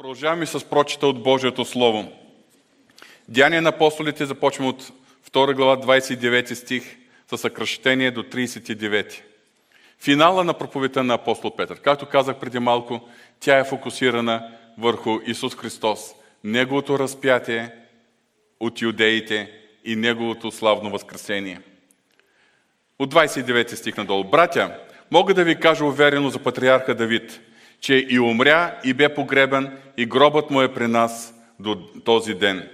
Продължаваме с прочета от Божието Слово. Деяния на апостолите започваме от 2 глава 29 стих със съкръщение до 39. Финала на проповедта на апостол Петър. Както казах преди малко, тя е фокусирана върху Исус Христос, Неговото разпятие от юдеите и Неговото славно възкресение. От 29 стих надолу. Братя, мога да ви кажа уверено за патриарха Давид, че и умря и бе погребен и гробът му е при нас до този ден.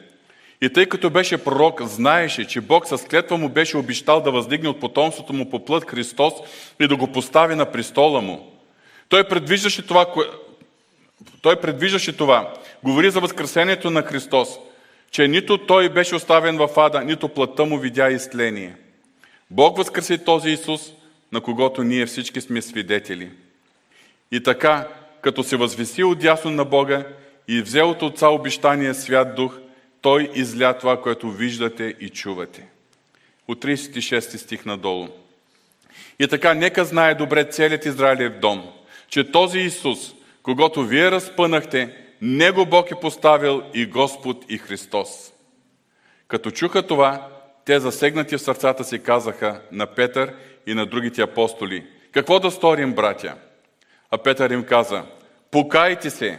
И тъй като беше пророк, знаеше, че Бог с клетва му беше обещал да въздигне от потомството му по плът Христос и да го постави на престола му. Той предвиждаше това, той предвиждаше това. Говори за възкресението на Христос, че нито той беше оставен в ада, нито плътта му видя изтление. Бог възкреси този Исус, на когото ние всички сме свидетели. И така, като се възвеси от дясно на Бога и взел от Отца обещания свят дух, той изля това, което виждате и чувате. От 36 стих надолу. И така, нека знае добре целият Израилев дом, че този Исус, когато вие разпънахте, Него Бог е поставил и Господ и Христос. Като чуха това, те засегнати в сърцата си казаха на Петър и на другите апостоли, какво да сторим, братя? А Петър им каза, покайте се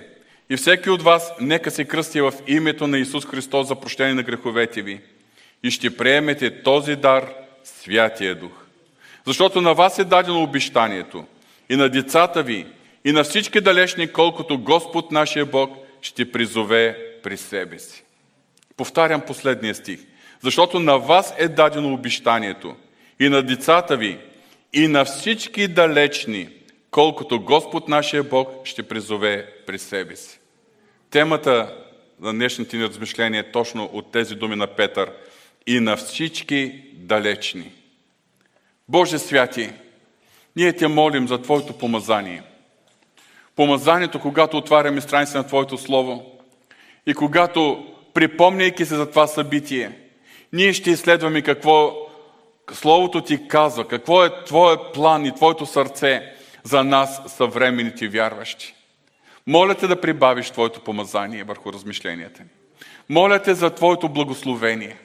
и всеки от вас нека се кръсти в името на Исус Христос за прощение на греховете ви и ще приемете този дар, Святия Дух. Защото на вас е дадено обещанието и на децата ви, и на всички далечни, колкото Господ нашия Бог ще призове при себе си. Повтарям последния стих. Защото на вас е дадено обещанието и на децата ви, и на всички далечни, колкото Господ нашия Бог ще призове при себе си. Темата на днешните ни размишления е точно от тези думи на Петър и на всички далечни. Боже святи, ние те молим за Твоето помазание. Помазанието, когато отваряме страница на Твоето Слово и когато, припомняйки се за това събитие, ние ще изследваме какво Словото Ти казва, какво е Твоят план и Твоето сърце за нас, съвременните вярващи. Моля те да прибавиш Твоето помазание върху размишленията ни. Моля те за Твоето благословение.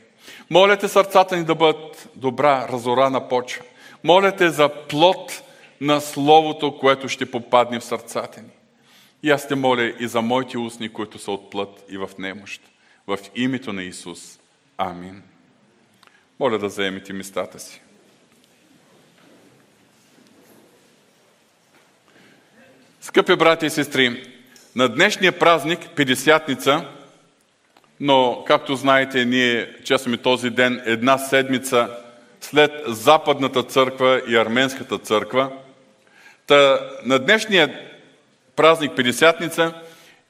Моля те сърцата ни да бъдат добра, разорана почва. Моля те за плод на Словото, което ще попадне в сърцата ни. И аз те моля и за моите устни, които са от плът и в немощ. В името на Исус. Амин. Моля да заемете местата си. Скъпи брати и сестри, на днешния празник, Педесятница, но, както знаете, ние честваме този ден една седмица след Западната църква и Арменската църква. Та, на днешния празник Педесятница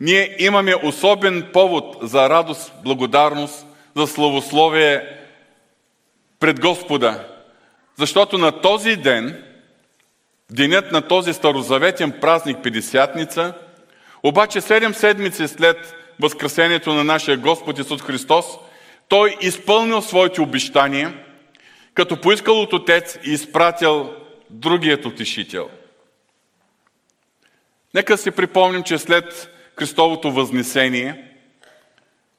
ние имаме особен повод за радост, благодарност, за славословие пред Господа. Защото на този ден денят на този старозаветен празник Педесятница, обаче седем седмици след възкресението на нашия Господ Исус Христос, Той изпълнил своите обещания, като поискал от Отец и изпратил другият утешител. Нека си припомним, че след Христовото възнесение,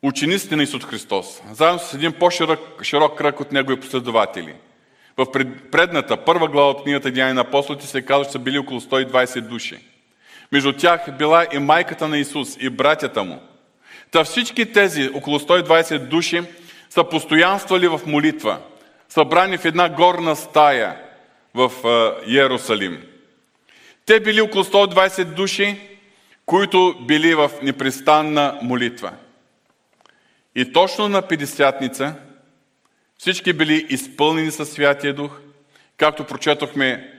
учениците на Исус Христос, заедно с един по-широк широк кръг от Негови последователи – в предната първа глава от книгата Деяния на апостолите се казва, че са били около 120 души. Между тях била и майката на Исус, и братята му. Та всички тези около 120 души са постоянствали в молитва, събрани в една горна стая в Иерусалим. Те били около 120 души, които били в непрестанна молитва. И точно на Педесятница – всички били изпълнени със Святия Дух. Както прочетохме,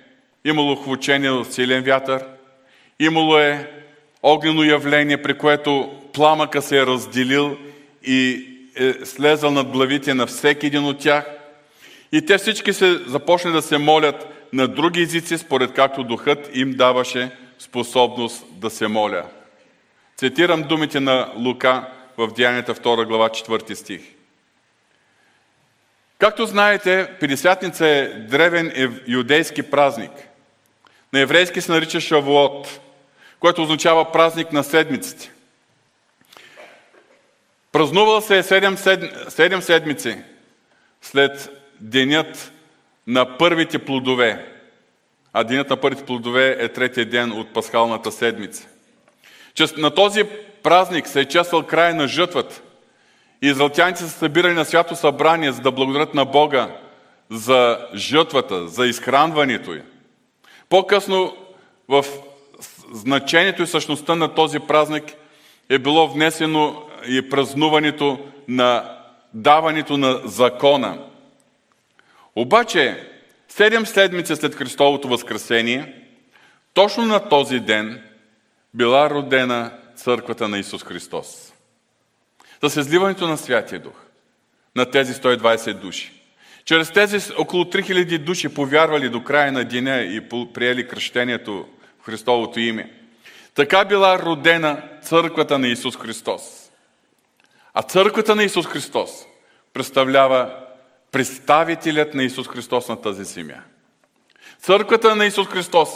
имало хвучение от силен вятър, имало е огнено явление, при което пламъка се е разделил и е слезал над главите на всеки един от тях. И те всички се започне да се молят на други езици, според както духът им даваше способност да се моля. Цитирам думите на Лука в Деянията 2 глава 4 стих. Както знаете, Педесятница е древен юдейски празник. На еврейски се нарича Шавуот, което означава празник на седмиците. Празнувал се е 7, 7 седмици след денят на първите плодове. А денят на първите плодове е третия ден от пасхалната седмица. Че на този празник се е чествал край на жътвата. Израелтяните са събирали на свято събрание, за да благодарят на Бога за жътвата, за изхранването й. По-късно в значението и същността на този празник е било внесено и празнуването на даването на закона. Обаче, седем седмици след Христовото възкресение, точно на този ден била родена църквата на Исус Христос. С изливането на Святия Дух на тези 120 души. Чрез тези около 3000 души повярвали до края на деня и приели кръщението в Христовото име. Така била родена църквата на Исус Христос. А църквата на Исус Христос представлява представителят на Исус Христос на тази земя. Църквата на Исус Христос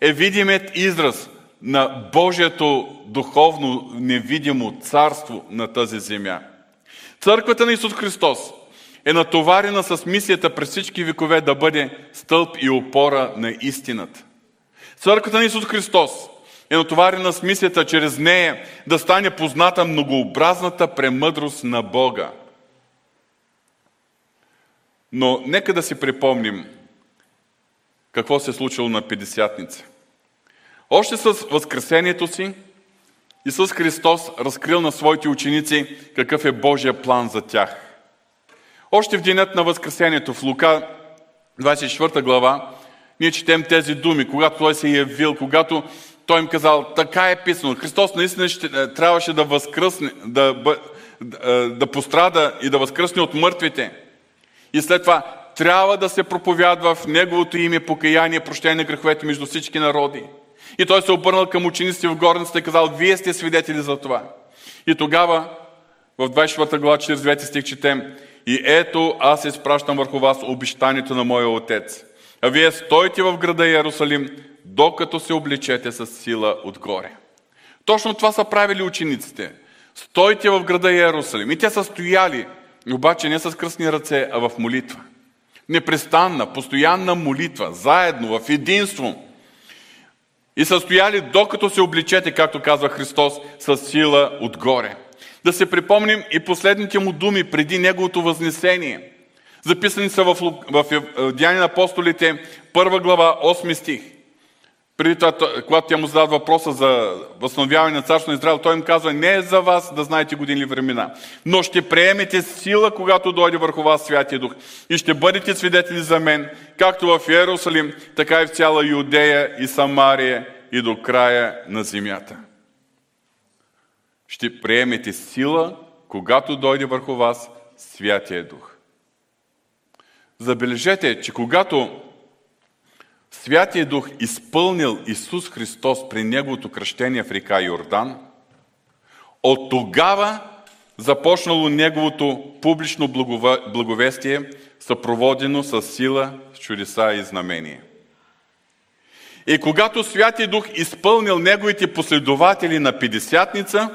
е видимият израз на Божието духовно невидимо царство на тази земя. Църквата на Исус Христос е натоварена с мисията през всички векове да бъде стълб и опора на истината. Църквата на Исус Христос е натоварена с мисията чрез нея да стане позната многообразната премъдрост на Бога. Но нека да си припомним какво се е случило на Педесятница. Още с Възкресението си Исус Христос разкрил на своите ученици какъв е Божия план за тях. Още в денят на Възкресението в Лука 24 глава ние четем тези думи, когато Той се е явил, когато Той им казал, така е писано. Христос наистина ще, е, трябваше да възкръсне, да, да, е, да пострада и да възкръсне от мъртвите. И след това трябва да се проповядва в Неговото име покаяние, прощение на греховете между всички народи. И той се обърнал към учениците в горницата и казал, вие сте свидетели за това. И тогава, в 24 глава, 49 стих четем, и ето аз изпращам върху вас обещанието на моя отец. А вие стойте в града Иерусалим, докато се обличете с сила отгоре. Точно това са правили учениците. Стойте в града Иерусалим. И те са стояли, обаче не с кръстни ръце, а в молитва. Непрестанна, постоянна молитва, заедно, в единство. И са стояли, докато се обличете, както казва Христос, с сила отгоре. Да се припомним и последните му думи преди неговото възнесение. Записани са в, в Деяния на апостолите, първа глава, 8 стих. Преди това, когато тя му задава въпроса за възстановяване на царство на Израел, той им казва, не е за вас да знаете години или времена, но ще приемете сила, когато дойде върху вас Святия Дух. И ще бъдете свидетели за мен, както в Иерусалим, така и в цяла Юдея и Самария и до края на земята. Ще приемете сила, когато дойде върху вас Святия Дух. Забележете, че когато Святия Дух изпълнил Исус Христос при Неговото кръщение в река Йордан, от тогава започнало Неговото публично благовестие, съпроводено с сила, чудеса и знамения. И когато Святия Дух изпълнил Неговите последователи на Педесятница,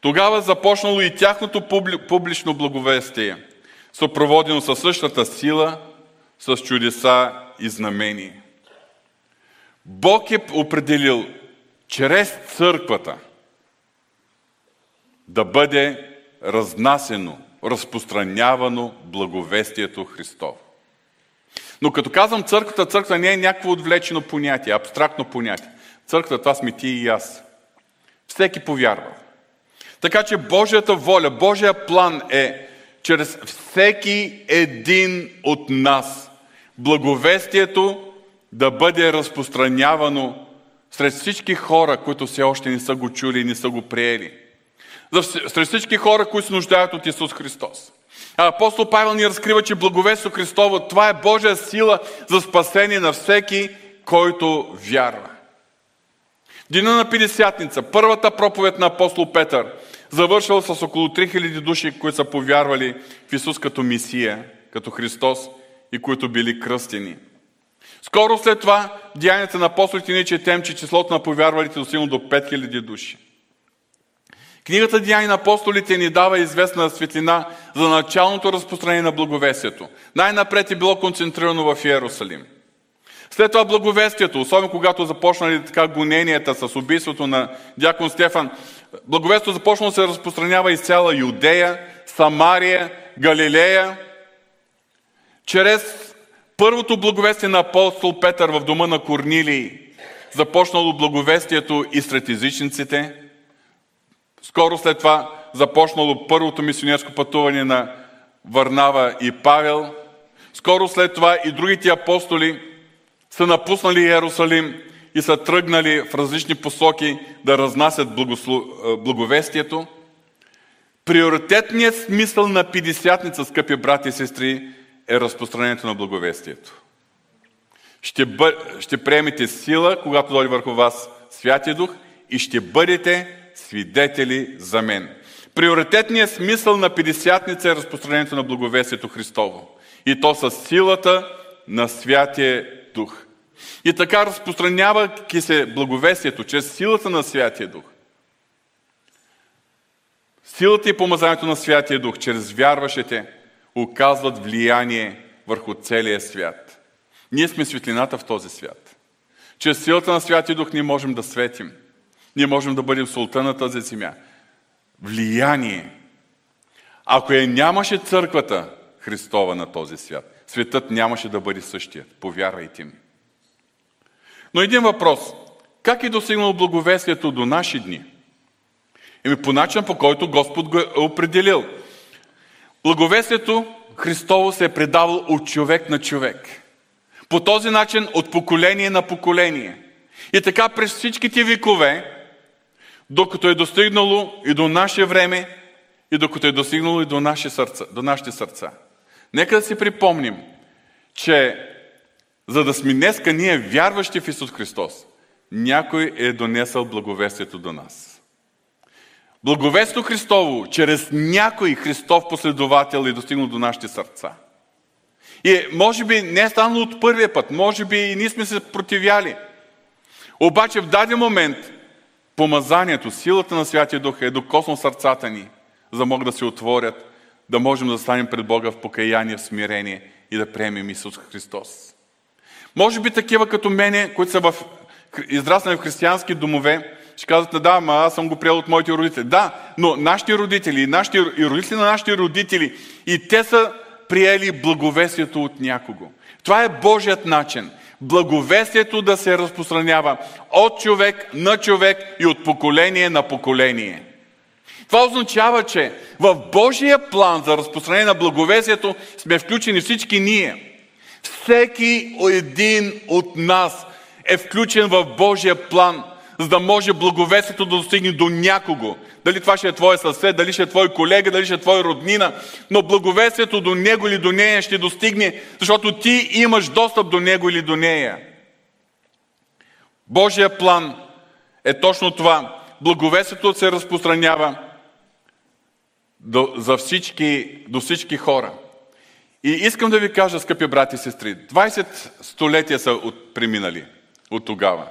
тогава започнало и тяхното публично благовестие, съпроводено със същата сила, с чудеса и знамение. Бог е определил чрез църквата да бъде разнасено, разпространявано благовестието Христово. Но като казвам църквата, църква не е някакво отвлечено понятие, абстрактно понятие. Църквата, това сме ти и аз. Всеки повярва. Така че Божията воля, Божия план е чрез всеки един от нас благовестието да бъде разпространявано сред всички хора, които все още не са го чули и не са го приели. Сред всички хора, които се нуждаят от Исус Христос. Апостол Павел ни разкрива, че благовесто Христово, това е Божия сила за спасение на всеки, който вярва. Дина на Пидесятница, първата проповед на апостол Петър, завършва с около 3000 души, които са повярвали в Исус като Мисия, като Христос и които били кръстени. Скоро след това, деянията на апостолите ни четем, че числото на повярвалите достигна до 5000 души. Книгата Деяния на апостолите ни дава известна светлина за началното разпространение на благовестието. Най-напред е било концентрирано в Иерусалим. След това благовестието, особено когато започнали така гоненията с убийството на дякон Стефан, благовестието започнало да се разпространява из цяла Юдея, Самария, Галилея, чрез първото благовестие на апостол Петър в дома на Корнилий, започнало благовестието и сред езичниците. Скоро след това започнало първото мисионерско пътуване на Варнава и Павел. Скоро след това и другите апостоли са напуснали Иерусалим и са тръгнали в различни посоки да разнасят благослов... благовестието. Приоритетният смисъл на Пидесятница, скъпи брати и сестри, е разпространението на благовестието. Ще, бъ... ще приемете сила, когато дойде върху вас Святия Дух и ще бъдете свидетели за мен. Приоритетният смисъл на Пидесятница е разпространението на благовестието Христово. И то с силата на Святия Дух. И така разпространявайки се благовестието чрез силата на Святия Дух, силата и помазанието на Святия Дух чрез вярващите оказват влияние върху целия свят. Ние сме светлината в този свят. Чрез силата на Святия Дух ние можем да светим. Ние можем да бъдем солта на тази земя. Влияние. Ако я нямаше църквата Христова на този свят, светът нямаше да бъде същия. Повярвайте ми. Но един въпрос. Как е достигнало благовестието до наши дни? Еми по начин, по който Господ го е определил. Благовестието Христово се е предавал от човек на човек. По този начин от поколение на поколение. И така през всичките векове, докато е достигнало и до наше време, и докато е достигнало и до, наши сърца, до нашите сърца. Нека да си припомним, че за да сме днеска ние вярващи в Исус Христос, някой е донесъл благовестието до нас. Благовестието Христово, чрез някой Христов последовател е достигнал до нашите сърца. И може би не е станало от първия път, може би и ние сме се противяли. Обаче в даден момент помазанието, силата на Святия Дух е докоснал сърцата ни, за да могат да се отворят, да можем да станем пред Бога в покаяние, в смирение и да приемем Исус Христос. Може би такива като мене, които са в, израснали в християнски домове, ще казват, да, ама аз съм го приел от моите родители. Да, но нашите родители, нашите, и родители на нашите родители, и те са приели благовестието от някого. Това е Божият начин. Благовестието да се разпространява от човек на човек и от поколение на поколение. Това означава, че в Божия план за разпространение на благовестието сме включени всички ние. Всеки един от нас е включен в Божия план, за да може благовестието да достигне до някого. Дали това ще е твой съсед, дали ще е твой колега, дали ще е твой роднина, но благовестието до него или до нея ще достигне, защото ти имаш достъп до него или до нея. Божия план е точно това. Благовестието се разпространява до, за всички, до всички хора. И искам да ви кажа, скъпи брати и сестри, 20 столетия са от, преминали от тогава.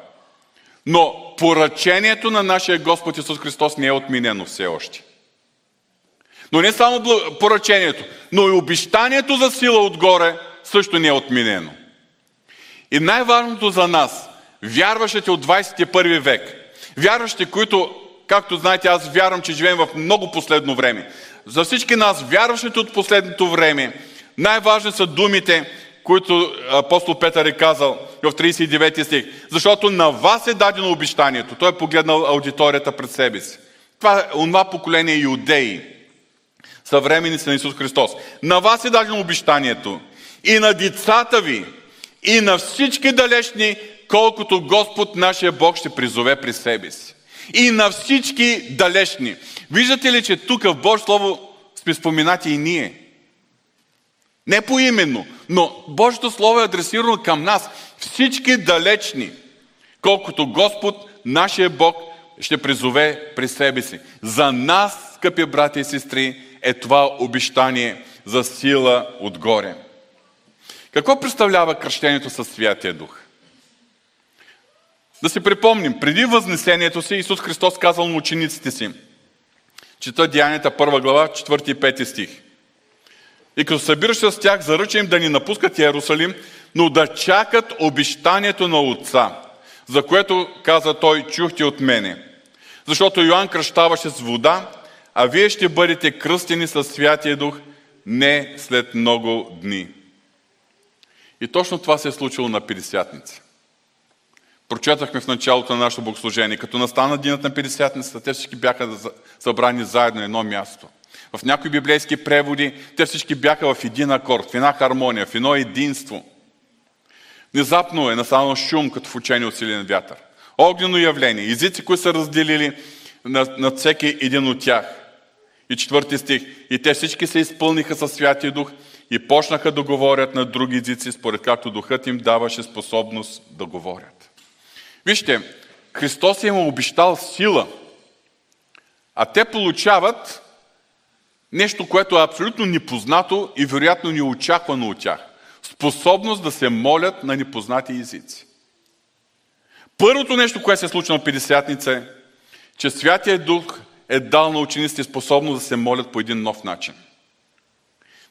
Но поръчението на нашия Господ Исус Христос не е отменено все още. Но не само поръчението, но и обещанието за сила отгоре също не е отменено. И най-важното за нас, вярващите от 21 век, вярващи, които, както знаете, аз вярвам, че живеем в много последно време. За всички нас, вярващите от последното време, най-важни са думите, които апостол Петър е казал в 39 стих. Защото на вас е дадено обещанието. Той е погледнал аудиторията пред себе си. Това е онова поколение юдеи, съвремени на Исус Христос. На вас е дадено обещанието. И на децата ви, и на всички далечни, колкото Господ нашия Бог ще призове при себе си. И на всички далечни. Виждате ли, че тук в Божие Слово сме споменати и ние – не поименно, но Божието Слово е адресирано към нас, всички далечни, колкото Господ, нашия Бог, ще призове при себе си. За нас, скъпи брати и сестри, е това обещание за сила отгоре. Какво представлява кръщението със Святия Дух? Да си припомним, преди Възнесението си Исус Христос казал на учениците си, Чета Деянията първа глава, 4 и 5 стих. И като събираш с тях, заръча им да ни напускат Иерусалим, но да чакат обещанието на Отца, за което каза той, чухте от мене. Защото Йоанн кръщаваше с вода, а вие ще бъдете кръстени със Святия Дух не след много дни. И точно това се е случило на Пятидесятница. Прочетахме в началото на нашето богослужение. Като настана денят на Пятидесятницата, те всички бяха събрани заедно на едно място. В някои библейски преводи те всички бяха в един акорд, в една хармония, в едно единство. Внезапно е настанал шум, като в учение от силен вятър. Огнено явление, езици, които са разделили над, всеки един от тях. И четвърти стих. И те всички се изпълниха със Святия Дух и почнаха да говорят на други езици, според както Духът им даваше способност да говорят. Вижте, Христос им е обещал сила, а те получават нещо, което е абсолютно непознато и вероятно неочаквано от тях. Способност да се молят на непознати езици. Първото нещо, което се случва на Пятидесятница е, че Святия Дух е дал на учениците способност да се молят по един нов начин.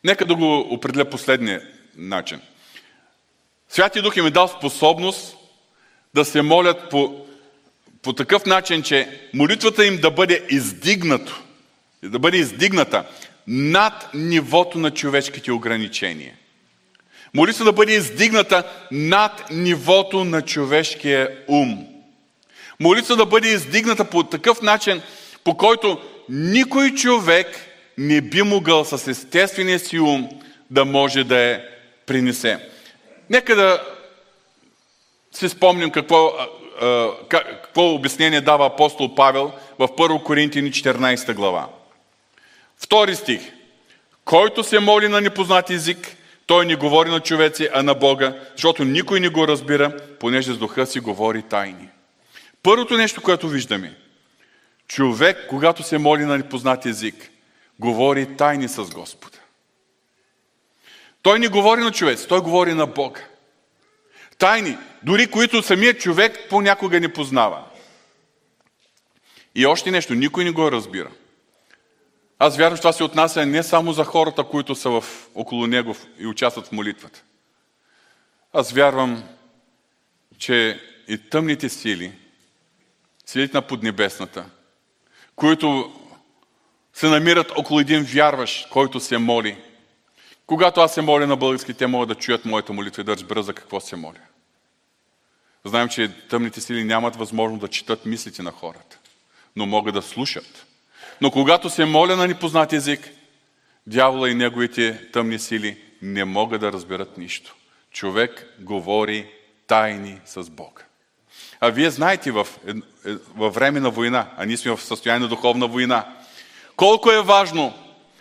Нека да го определя последния начин. Святия Дух им е дал способност да се молят по, по такъв начин, че молитвата им да бъде издигнато, да бъде издигната над нивото на човешките ограничения. Молитва да бъде издигната над нивото на човешкия ум. Молитва да бъде издигната по такъв начин, по който никой човек не би могъл с естествения си ум да може да я принесе. Нека да си спомним какво, какво обяснение дава апостол Павел в 1 Коринтини 14 глава. Втори стих. Който се моли на непознат език, той не говори на човеци, а на Бога, защото никой не го разбира, понеже с духа си говори тайни. Първото нещо, което виждаме, човек, когато се моли на непознат език, говори тайни с Господа. Той не говори на човец, той говори на Бога. Тайни, дори които самият човек понякога не познава. И още нещо, никой не го разбира. Аз вярвам, че това се отнася не само за хората, които са в, около него и участват в молитвата. Аз вярвам, че и тъмните сили, силите на поднебесната, които се намират около един вярващ, който се моли. Когато аз се моля на български, те могат да чуят моята молитва и да разберат за какво се моля. Знаем, че тъмните сили нямат възможност да четат мислите на хората, но могат да слушат. Но когато се моля на непознат език, дявола и неговите тъмни сили не могат да разберат нищо. Човек говори тайни с Бога. А вие знаете в, във време на война, а ние сме в състояние на духовна война, колко е важно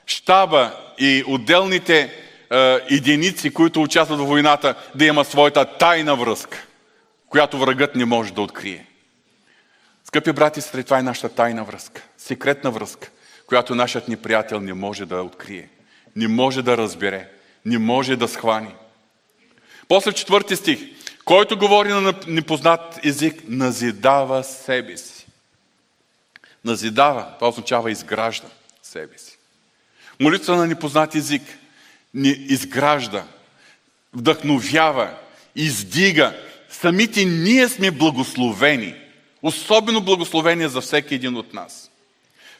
щаба и отделните е, единици, които участват в войната, да има своята тайна връзка, която врагът не може да открие. Скъпи брати и сестри, това е нашата тайна връзка, секретна връзка, която нашият неприятел не може да открие, не може да разбере, не може да схвани. После четвърти стих. Който говори на непознат език, назидава себе си. Назидава, това означава изгражда себе си. Молитва на непознат език ни изгражда, вдъхновява, издига. Самите ние сме благословени. Особено благословение за всеки един от нас.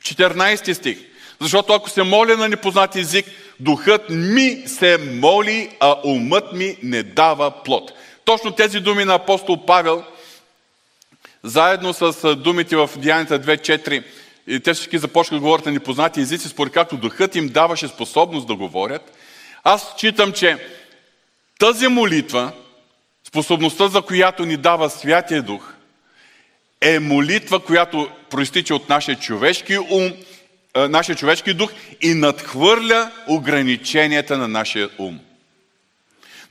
14 стих. Защото ако се моля на непознат език, духът ми се моли, а умът ми не дава плод. Точно тези думи на апостол Павел, заедно с думите в Деянията 2.4, и те всички започнаха да говорят на непознати езици, според както духът им даваше способност да говорят. Аз считам, че тази молитва, способността, за която ни дава Святия Дух, е молитва, която проистича от нашия човешки ум, нашия човешки дух и надхвърля ограниченията на нашия ум.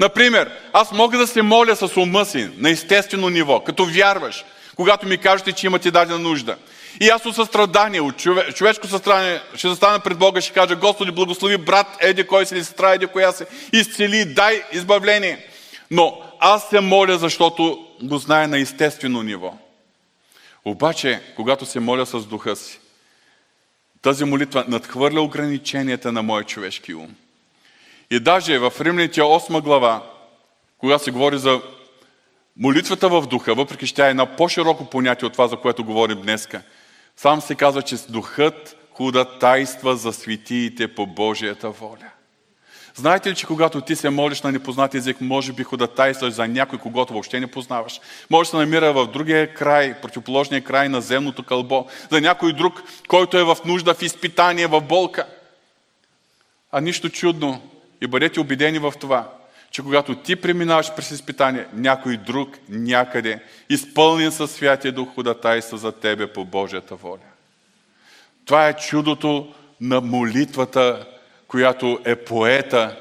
Например, аз мога да се моля с ума си на естествено ниво, като вярваш, когато ми кажете, че имате дадена нужда. И аз от състрадание, от чове, човешко състрадание, ще застана пред Бога ще кажа, Господи, благослови брат, еди кой си, сестра, еди коя се, изцели, дай избавление. Но аз се моля, защото го знае на естествено ниво. Обаче, когато се моля с духа си, Тази молитва надхвърля ограниченията на моя човешки ум. И даже в Римляните 8 глава, когато се говори за молитвата в духа, въпреки че тя е една по-широко понятие от това, за което говорим днеска, сам се казва, че духът тайства за светиите по Божията воля. Знаете ли, че когато ти се молиш на непознат език, може би ходатайстваш за някой, когато въобще не познаваш. Може да се намира в другия край, противоположния край на земното кълбо, за някой друг, който е в нужда, в изпитание, в болка. А нищо чудно. И бъдете убедени в това, че когато ти преминаваш през изпитание, някой друг някъде, изпълнен със Святия Дух, ходатайства за тебе по Божията воля. Това е чудото на молитвата, която е поета,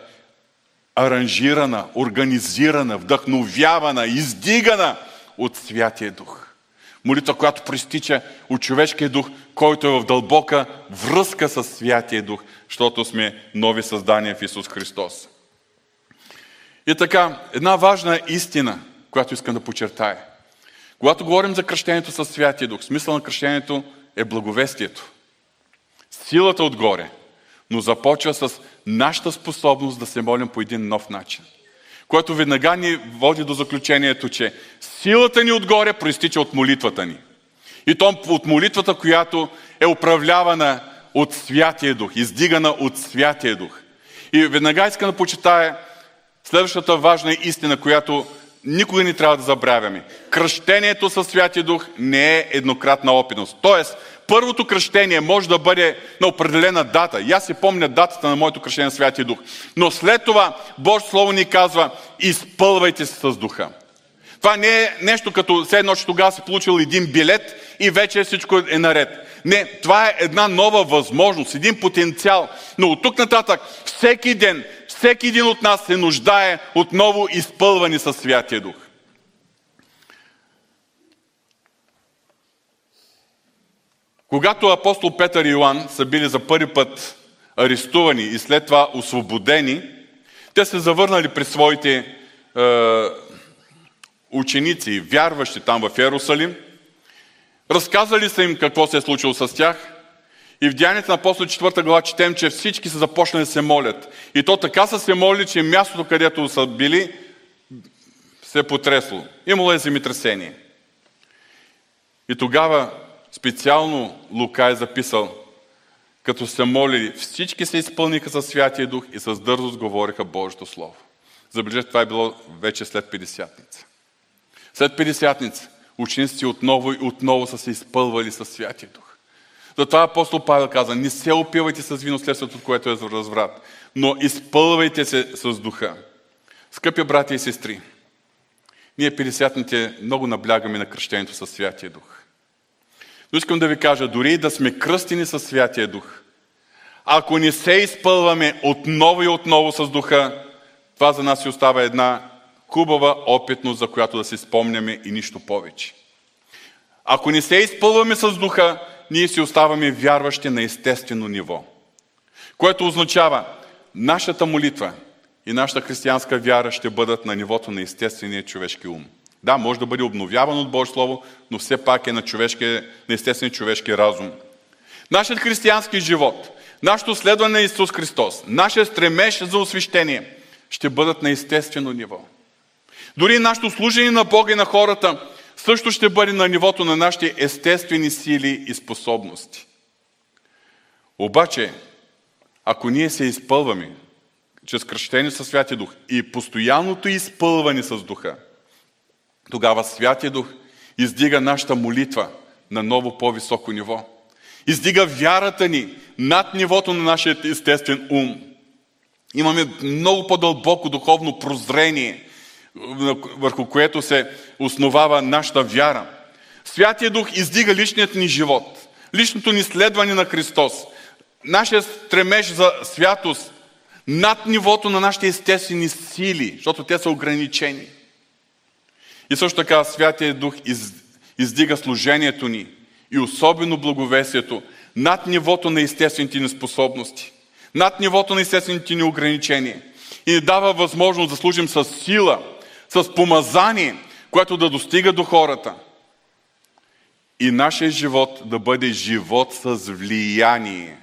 аранжирана, организирана, вдъхновявана, издигана от Святия Дух. Молитва, която пристича от човешкия дух, който е в дълбока връзка с Святия Дух, защото сме нови създания в Исус Христос. И така, една важна истина, която искам да подчертая. Когато говорим за кръщението с Святия Дух, смисъл на кръщението е благовестието. Силата отгоре, но започва с нашата способност да се молим по един нов начин. Което веднага ни води до заключението, че силата ни отгоре проистича от молитвата ни. И то от молитвата, която е управлявана от Святия Дух, издигана от Святия Дух. И веднага искам да почитая следващата важна истина, която никога не трябва да забравяме. Кръщението със Святия Дух не е еднократна опитност. Тоест, първото кръщение може да бъде на определена дата. И аз си помня датата на моето кръщение на Святия Дух. Но след това Божието Слово ни казва, изпълвайте се с Духа. Това не е нещо като все едно, че тогава си получил един билет и вече всичко е наред. Не, това е една нова възможност, един потенциал. Но от тук нататък, всеки ден, всеки един от нас се нуждае от ново изпълване със Святия Дух. Когато апостол Петър и Йоан са били за първи път арестувани и след това освободени, те се завърнали при своите е, ученици, вярващи там в Иерусалим, разказали са им какво се е случило с тях и в Деянието на апостол 4 глава четем, че всички са започнали да се молят. И то така са се молили, че мястото, където са били, се е потресло. Имало е земетресение. И тогава Специално Лука е записал, като се молили, всички се изпълниха със Святия Дух и с дързост говориха Божието Слово. Забележете, това е било вече след 50-ница. След 50-ница учениците отново и отново са се изпълвали със Святия Дух. Затова апостол Павел каза, не се опивайте с вино следствието, от което е разврат, но изпълвайте се с Духа. Скъпи брати и сестри, ние 50-ните много наблягаме на кръщението със Святия Дух. Но искам да ви кажа, дори да сме кръстени със Святия Дух, ако не се изпълваме отново и отново с Духа, това за нас си остава една хубава опитност, за която да си спомняме и нищо повече. Ако не се изпълваме с Духа, ние си оставаме вярващи на естествено ниво. Което означава, нашата молитва и нашата християнска вяра ще бъдат на нивото на естествения човешки ум. Да, може да бъде обновяван от Божие Слово, но все пак е на, човешки, на естествен човешки разум. Нашият християнски живот, нашето следване на Исус Христос, нашия стремеж за освещение ще бъдат на естествено ниво. Дори нашето служение на Бога и на хората също ще бъде на нивото на нашите естествени сили и способности. Обаче, ако ние се изпълваме чрез кръщение със Святия Дух и постоянното изпълване с Духа, тогава Святия Дух издига нашата молитва на ново по-високо ниво. Издига вярата ни над нивото на нашия естествен ум. Имаме много по-дълбоко духовно прозрение, върху което се основава нашата вяра. Святия Дух издига личният ни живот, личното ни следване на Христос, нашия стремеж за святост над нивото на нашите естествени сили, защото те са ограничени – и също така Святия Дух из, издига служението ни и особено благовесието над нивото на естествените ни способности, над нивото на естествените ни ограничения и ни дава възможност да служим с сила, с помазание, което да достига до хората. и нашия живот да бъде живот с влияние.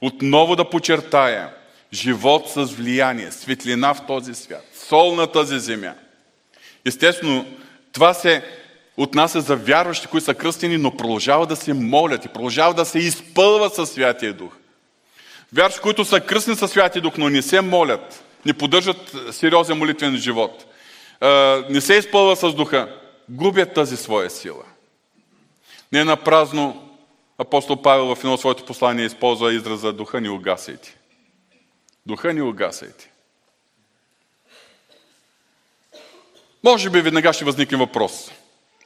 Отново да почертая, живот с влияние, светлина в този свят, сол на тази земя. Естествено, това се отнася за вярващи, които са кръстени, но продължават да се молят и продължават да се изпълват със Святия Дух. Вярващи, които са кръстни със Святия Дух, но не се молят, не поддържат сериозен молитвен живот, не се изпълват с Духа, губят тази своя сила. Не на празно апостол Павел в едно своето послание използва израза Духа ни угасайте. Духа ни угасайте. Може би веднага ще възникне въпрос.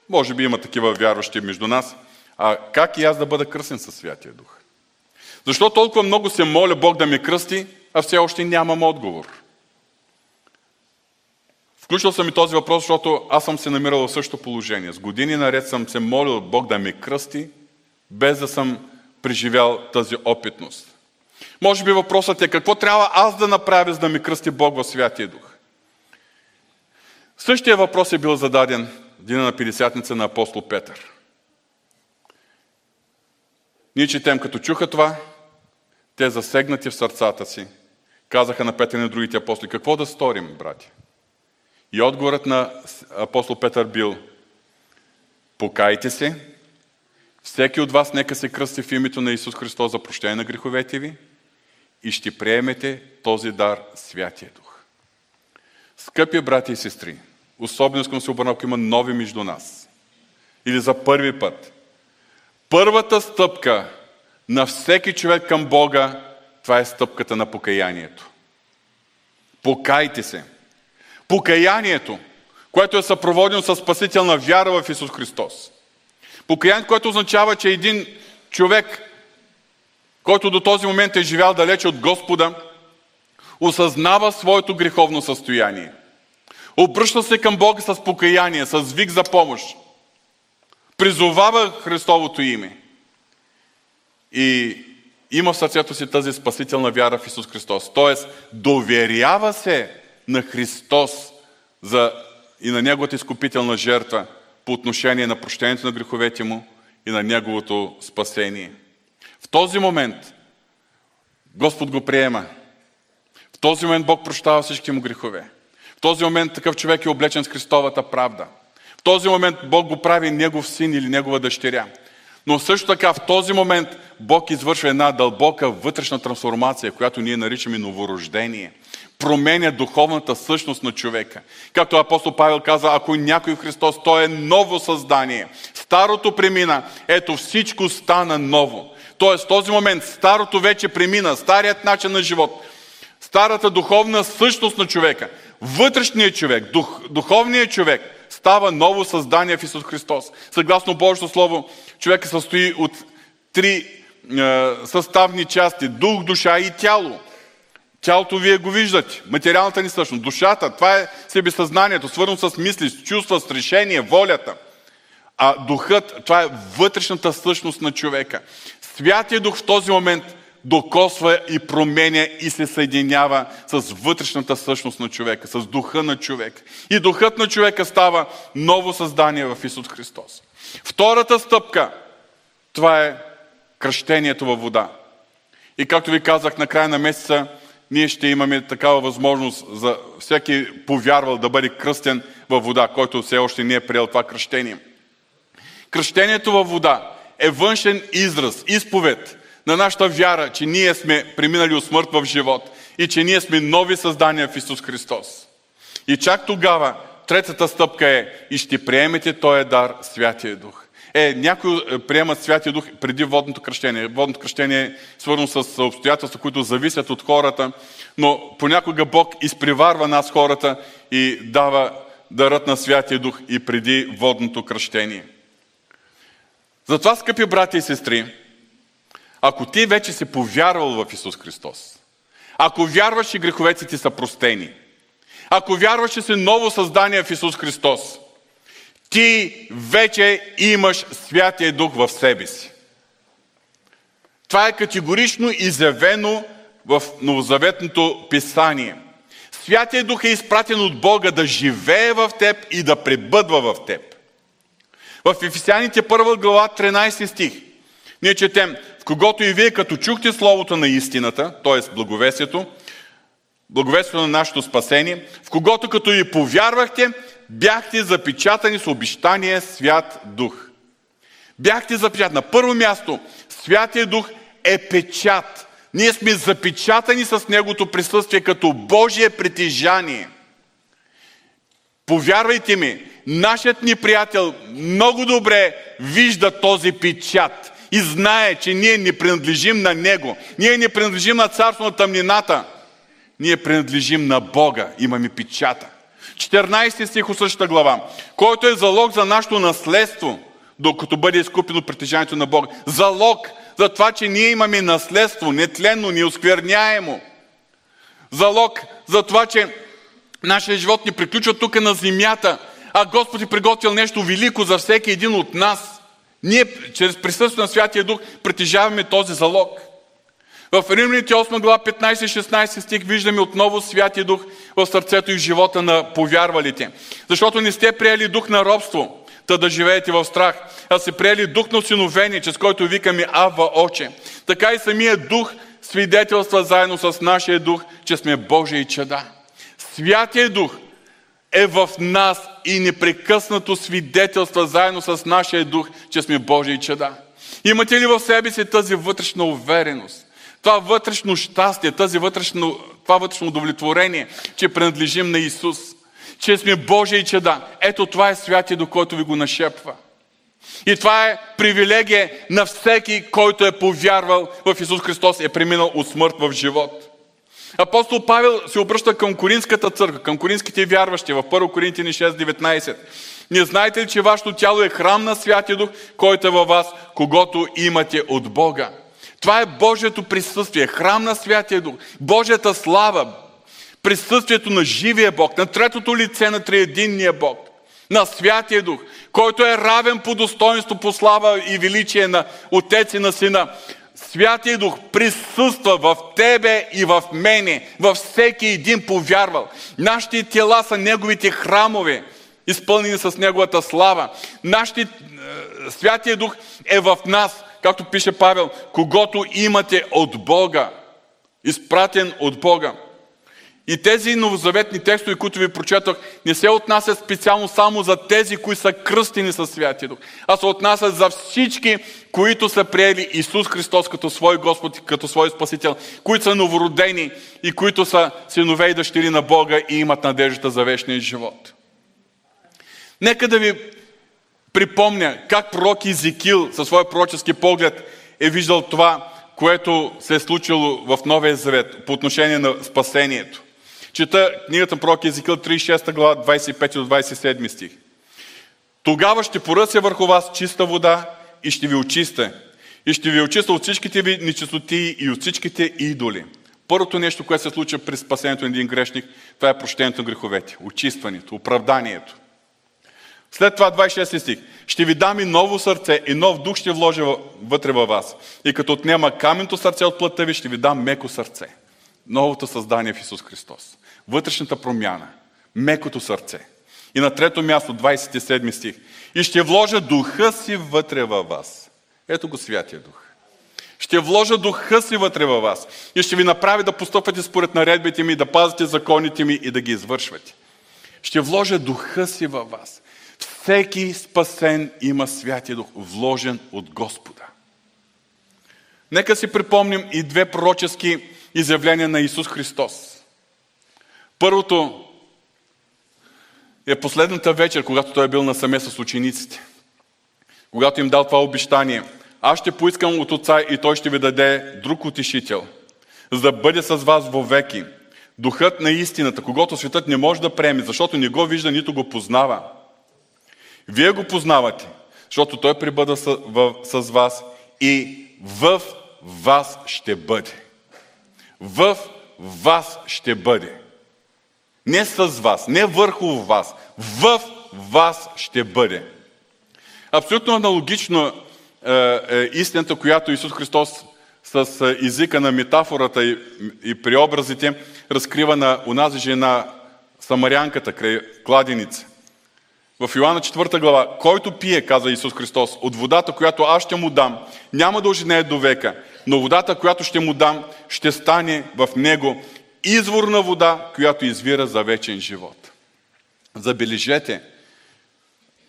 Може би има такива вярващи между нас. А как и аз да бъда кръстен със Святия Дух? Защо толкова много се моля Бог да ме кръсти, а все още нямам отговор? Включил съм и този въпрос, защото аз съм се намирал в същото положение. С години наред съм се молил Бог да ме кръсти, без да съм преживял тази опитност. Може би въпросът е какво трябва аз да направя, за да ми кръсти Бог в Святия Дух? Същия въпрос е бил зададен дина на Пятидесятница на апостол Петър. Ние четем, като чуха това, те засегнати в сърцата си, казаха на Петър и на другите апостоли, какво да сторим, брати? И отговорът на апостол Петър бил, покайте се, всеки от вас нека се кръсти в името на Исус Христос за прощение на греховете ви и ще приемете този дар Святия Дух. Скъпи брати и сестри, особено искам се обърна, ако има нови между нас, или за първи път, първата стъпка на всеки човек към Бога, това е стъпката на покаянието. Покайте се. Покаянието, което е съпроводено с спасителна вяра в Исус Христос. Покаянието, което означава, че един човек, който до този момент е живял далече от Господа, осъзнава своето греховно състояние. Обръща се към Бога с покаяние, с вик за помощ. Призовава Христовото име. И има в сърцето си тази спасителна вяра в Исус Христос. Тоест, доверява се на Христос за, и на Неговата изкупителна жертва по отношение на прощението на греховете му и на Неговото спасение. В този момент Господ го приема. Този момент Бог прощава всички му грехове. В този момент такъв човек е облечен с Христовата правда. В този момент Бог го прави негов син или негова дъщеря. Но също така в този момент Бог извършва една дълбока вътрешна трансформация, която ние наричаме новорождение. Променя духовната същност на човека. Както апостол Павел каза, ако някой в Христос, той е ново създание. Старото премина, ето всичко стана ново. Тоест в този момент старото вече премина, старият начин на живот, старата духовна същност на човека, вътрешният човек, дух, духовният човек става ново създание в Исус Христос. Съгласно Божието Слово, човек състои от три е, съставни части дух, душа и тяло. Тялото вие го виждате, материалната ни същност. Душата, това е себесъзнанието, свързано с мисли, с чувства, с решение, волята. А духът, това е вътрешната същност на човека. Святия дух в този момент докосва и променя и се съединява с вътрешната същност на човека, с духа на човека. И духът на човека става ново създание в Исус Христос. Втората стъпка, това е кръщението във вода. И както ви казах, на края на месеца ние ще имаме такава възможност за всеки повярвал да бъде кръстен във вода, който все още не е приел това кръщение. Кръщението във вода е външен израз, изповед на нашата вяра, че ние сме преминали от смърт в живот и че ние сме нови създания в Исус Христос. И чак тогава третата стъпка е и ще приемете този дар Святия Дух. Е, някои е, приемат Святия Дух преди водното кръщение. Водното кръщение е свързано с обстоятелства, които зависят от хората, но понякога Бог изпреварва нас хората и дава дарът на Святия Дух и преди водното кръщение. Затова, скъпи брати и сестри, ако ти вече си повярвал в Исус Христос, ако вярваш, че греховете ти са простени, ако вярваш, че си ново създание в Исус Христос, ти вече имаш Святия Дух в себе си. Това е категорично изявено в Новозаветното писание. Святия Дух е изпратен от Бога да живее в теб и да пребъдва в теб. В Ефесяните 1 глава 13 стих ние четем, в когото и вие като чухте Словото на истината, т.е. благовесието, благовестието на нашето спасение, в когото като и повярвахте, бяхте запечатани с обещание Свят Дух. Бяхте запечатани. На първо място, Святия Дух е печат. Ние сме запечатани с Негото присъствие като Божие притежание. Повярвайте ми, нашият ни приятел много добре вижда този печат и знае, че ние не принадлежим на Него. Ние не принадлежим на царство на тъмнината. Ние принадлежим на Бога. Имаме печата. 14 стих от същата глава. Който е залог за нашето наследство, докато бъде изкупено притежанието на Бога. Залог за това, че ние имаме наследство, нетленно, неоскверняемо. Залог за това, че нашия живот не приключва тук на земята, а Господ е приготвил нещо велико за всеки един от нас. Ние, чрез присъствието на Святия Дух, притежаваме този залог. В Римляните 8 глава 15-16 стих виждаме отново Святия Дух в сърцето и живота на повярвалите. Защото не сте приели дух на робство, та да живеете в страх, а се приели дух на осиновение, чрез който викаме Ава Оче. Така и самия дух свидетелства заедно с нашия дух, че сме Божии чада. Святия дух е в нас и непрекъснато свидетелства заедно с нашия дух, че сме Божии чада. Имате ли в себе си тази вътрешна увереност? Това вътрешно щастие, тази вътрешно, това вътрешно удовлетворение, че принадлежим на Исус, че сме Божии чада. Ето това е святие, до който ви го нашепва. И това е привилегия на всеки, който е повярвал в Исус Христос, е преминал от смърт в живот. Апостол Павел се обръща към Коринската църква, към коринските вярващи в 1 Коринтини 6.19. Не знаете ли, че вашето тяло е храм на Святия Дух, който е във вас, когато имате от Бога? Това е Божието присъствие, храм на Святия Дух, Божията слава, присъствието на живия Бог, на третото лице на триединния Бог, на Святия Дух, който е равен по достоинство, по слава и величие на Отец и на Сина. Святия Дух присъства в тебе и в мене, във всеки един повярвал. Нашите тела са Неговите храмове, изпълнени с Неговата слава. Нашите, е, Святия Дух е в нас, както пише Павел, когато имате от Бога, изпратен от Бога. И тези новозаветни текстове, които ви прочетох, не се отнасят специално само за тези, които са кръстени със Святия Дух, а се отнасят за всички, които са приели Исус Христос като свой Господ, като свой Спасител, които са новородени и които са синове и дъщери на Бога и имат надеждата за вечния живот. Нека да ви припомня как пророк Изекил със своя пророчески поглед е виждал това, което се е случило в Новия Завет по отношение на спасението. Чета книгата пророк Езекил 36 глава 25 до 27 стих. Тогава ще поръся върху вас чиста вода и ще ви очиста. И ще ви очиста от всичките ви нечистоти и от всичките идоли. Първото нещо, което се случва при спасението на един грешник, това е прощението на греховете, очистването, оправданието. След това 26 стих. Ще ви дам и ново сърце и нов дух ще вложа вътре във вас. И като отнема каменто сърце от плътта ви, ще ви дам меко сърце. Новото създание в Исус Христос вътрешната промяна, мекото сърце. И на трето място, 27 стих. И ще вложа духа си вътре във вас. Ето го Святия Дух. Ще вложа духа си вътре във вас. И ще ви направи да постъпвате според наредбите ми, да пазите законите ми и да ги извършвате. Ще вложа духа си във вас. Всеки спасен има Святия Дух, вложен от Господа. Нека си припомним и две пророчески изявления на Исус Христос. Първото е последната вечер, когато той е бил насаме с учениците. Когато им дал това обещание. Аз ще поискам от Отца и той ще ви даде друг утешител, за да бъде с вас вовеки. Духът на истината, когато светът не може да приеме, защото не го вижда, нито го познава. Вие го познавате, защото той прибъда с, в, с вас и в вас ще бъде. В вас ще бъде. Не с вас, не върху вас, в вас ще бъде. Абсолютно аналогично е, е истината, която Исус Христос с е, езика на метафората и, и преобразите разкрива на унази жена, самарянката край кладеница. В Йоанна 4 глава, който пие, каза Исус Христос, от водата, която аз ще му дам, няма да оженее до века, но водата, която ще му дам, ще стане в него изворна вода, която извира за вечен живот. Забележете,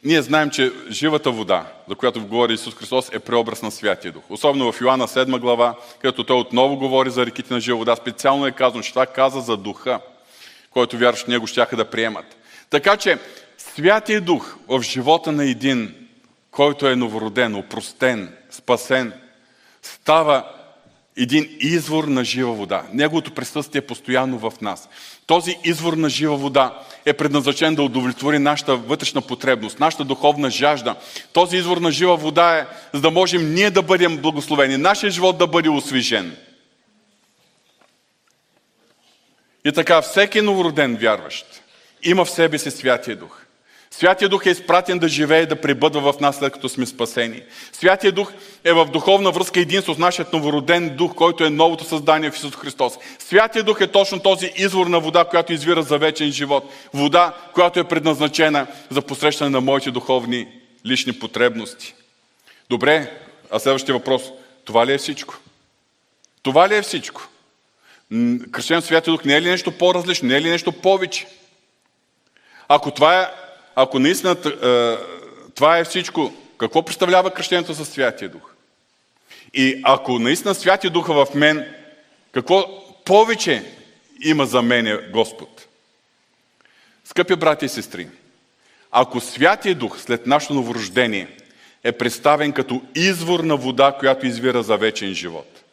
ние знаем, че живата вода, за която говори Исус Христос, е преобраз на Святия Дух. Особено в Йоанна 7 глава, където той отново говори за реките на жива вода, специално е казано, че това каза за духа, който вярваш в него щяха да приемат. Така че Святия Дух в живота на един, който е новороден, опростен, спасен, става един извор на жива вода. Неговото присъствие е постоянно в нас. Този извор на жива вода е предназначен да удовлетвори нашата вътрешна потребност, нашата духовна жажда. Този извор на жива вода е, за да можем ние да бъдем благословени, нашия живот да бъде освежен. И така, всеки новороден вярващ има в себе си Святия Дух. Святия Дух е изпратен да живее и да пребъдва в нас, след като сме спасени. Святия Дух е в духовна връзка единство с нашия новороден Дух, който е новото създание в Исус Христос. Святия Дух е точно този извор на вода, която извира за вечен живот. Вода, която е предназначена за посрещане на моите духовни лични потребности. Добре, а следващия въпрос. Това ли е всичко? Това ли е всичко? Кръщен Святия Дух не е ли нещо по-различно? Не е ли нещо повече? Ако това е ако наистина е, това е всичко, какво представлява кръщението със Святия Дух? И ако наистина Святия Дух е в мен, какво повече има за мене Господ? Скъпи брати и сестри, ако Святия Дух след нашето новорождение е представен като извор на вода, която извира за вечен живот,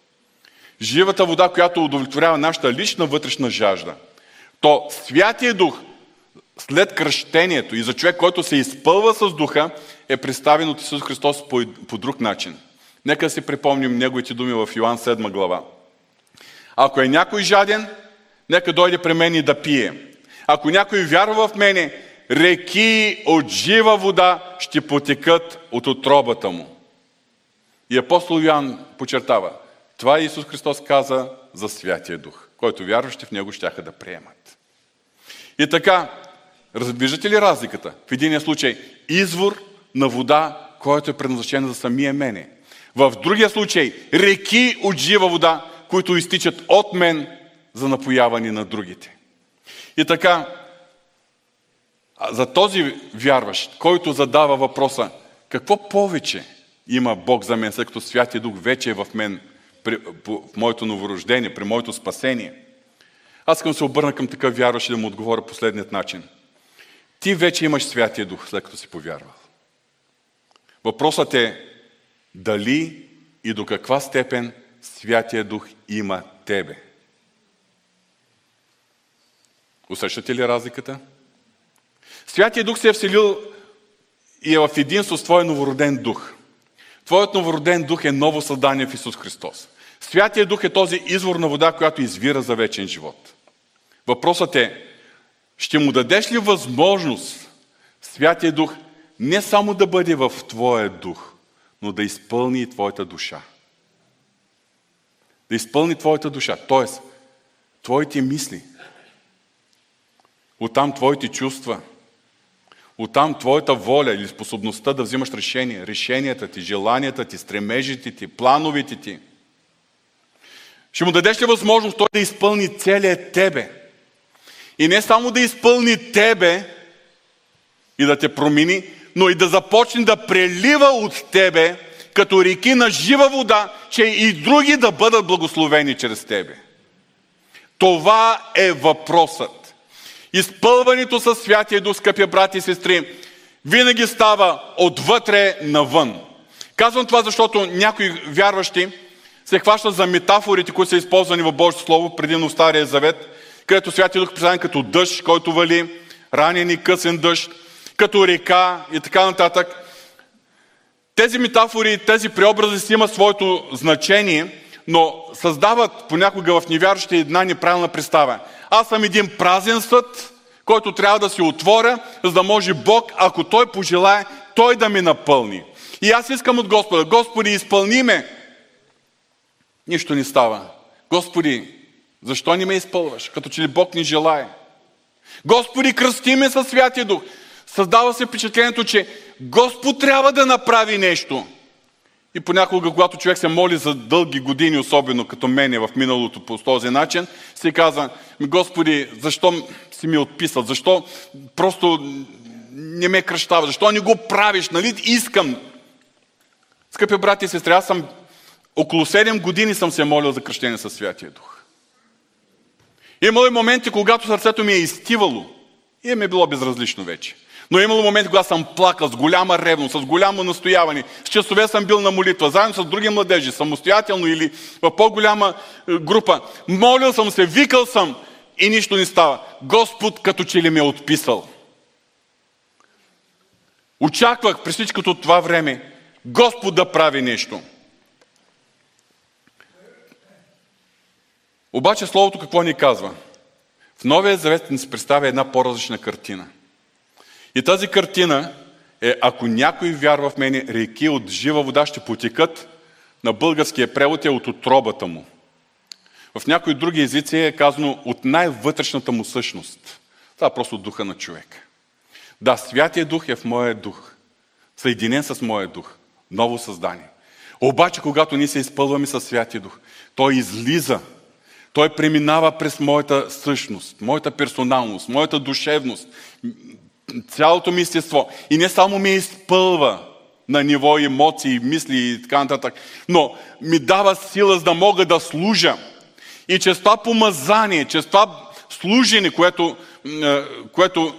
живата вода, която удовлетворява нашата лична вътрешна жажда, то Святия Дух – след кръщението и за човек, който се изпълва с духа, е представен от Исус Христос по, по друг начин. Нека си припомним неговите думи в Йоан 7 глава. Ако е някой жаден, нека дойде при мен и да пие. Ако някой вярва в мене, реки от жива вода ще потекат от отробата му. И апостол Йоан подчертава, това Исус Христос каза за Святия Дух, който вярващи в Него щяха да приемат. И така, Разбижате ли разликата? В единия случай извор на вода, който е предназначен за самия мене. В другия случай реки от жива вода, които изтичат от мен за напояване на другите. И така, за този вярващ, който задава въпроса, какво повече има Бог за мен, след като Святия Дух вече е в мен, при, в моето новорождение, при моето спасение, аз искам да се обърна към такъв вярващ и да му отговоря последният начин – ти вече имаш Святия Дух, след като си повярвал. Въпросът е дали и до каква степен Святия Дух има тебе. Усещате ли разликата? Святия Дух се е вселил и е в единство с Твоя новороден дух. Твоят новороден дух е ново създание в Исус Христос. Святия Дух е този извор на вода, която извира за вечен живот. Въпросът е, ще му дадеш ли възможност Святия Дух не само да бъде в Твоя дух, но да изпълни и Твоята душа. Да изпълни Твоята душа, т.е. Твоите мисли. Оттам Твоите чувства. Оттам Твоята воля или способността да взимаш решения. Решенията ти, желанията ти, стремежите ти, плановете ти. Ще му дадеш ли възможност той да изпълни целият тебе – и не само да изпълни тебе и да те промени, но и да започне да прелива от тебе като реки на жива вода, че и други да бъдат благословени чрез тебе. Това е въпросът. Изпълването със Святия Дух, скъпи брати и сестри, винаги става отвътре навън. Казвам това, защото някои вярващи се хващат за метафорите, които са използвани в Божието Слово, предимно в Стария Завет, където Святия Дух представен като дъжд, който вали, ранен и късен дъжд, като река и така нататък. Тези метафори, тези преобрази си имат своето значение, но създават понякога в невярващите една неправилна представа. Аз съм един празен съд, който трябва да си отворя, за да може Бог, ако Той пожелае, Той да ми напълни. И аз искам от Господа, Господи, изпълни ме. Нищо не става. Господи, защо не ме изпълваш? Като че ли Бог ни желае. Господи, кръсти ме със Святия Дух. Създава се впечатлението, че Господ трябва да направи нещо. И понякога, когато човек се моли за дълги години, особено като мене в миналото по този начин, се казва, Господи, защо си ми отписал? Защо просто не ме кръщава? Защо не го правиш? Нали искам? Скъпи брати и сестри, аз съм около 7 години съм се молил за кръщение със Святия Дух. Имало и моменти, когато сърцето ми е изтивало и ми е било безразлично вече. Но е имало моменти, когато съм плакал с голяма ревност, с голямо настояване. С часове съм бил на молитва, заедно с други младежи, самостоятелно или в по-голяма е, група. Молил съм се, викал съм и нищо не става. Господ като че ли ме е отписал. Очаквах през всичкото това време Господ да прави нещо. Обаче Словото какво ни казва? В Новия Завет ни се представя една по-различна картина – и тази картина е, ако някой вярва в мене, реки от жива вода ще потекат, на българския превод е от отробата му. В някои други езици е казано от най-вътрешната му същност. Това е просто духа на човек. Да, Святия Дух е в моя дух. Съединен с моя дух. Ново създание. Обаче, когато ние се изпълваме със Святия Дух, Той излиза. Той преминава през моята същност, моята персоналност, моята душевност, цялото ми естество. И не само ме изпълва на ниво емоции, мисли и така нататък, но ми дава сила за да мога да служа. И чрез това помазание, чрез това служене, което, е, което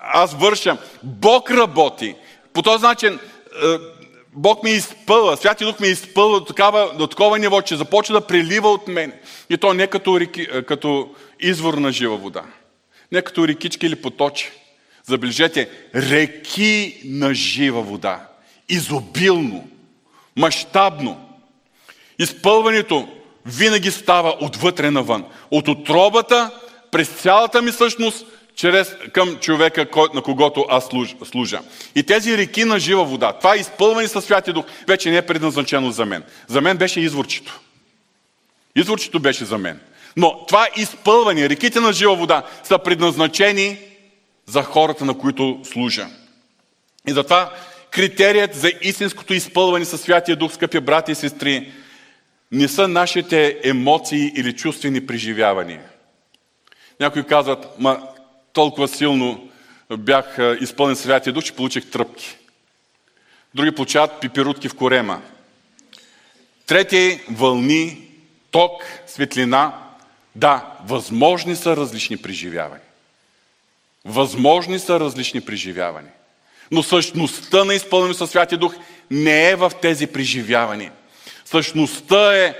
аз върша, Бог работи. По този начин е, Бог ме изпълва, Святия Дух ме изпълва до, такава, до такова ниво, че започва да прелива от мен. И то не като, реки, е, като извор на жива вода. Не като рекички или поточи. Забележете, реки на жива вода. Изобилно, мащабно. Изпълването винаги става отвътре навън. От отробата, през цялата ми същност, чрез, към човека, на когото аз служа. И тези реки на жива вода, това изпълване със Святия Дух, вече не е предназначено за мен. За мен беше изворчето. Изворчето беше за мен. Но това изпълване, реките на жива вода, са предназначени за хората, на които служа. И затова критерият за истинското изпълване със Святия Дух, скъпи брати и сестри, не са нашите емоции или чувствени преживявания. Някои казват, ма толкова силно бях изпълнен Святия Дух, че получих тръпки. Други получават пиперутки в корема. Трети вълни, ток, светлина. Да, възможни са различни преживявания. Възможни са различни преживявания. Но същността на изпълнение със Святия Дух не е в тези преживявания. Същността е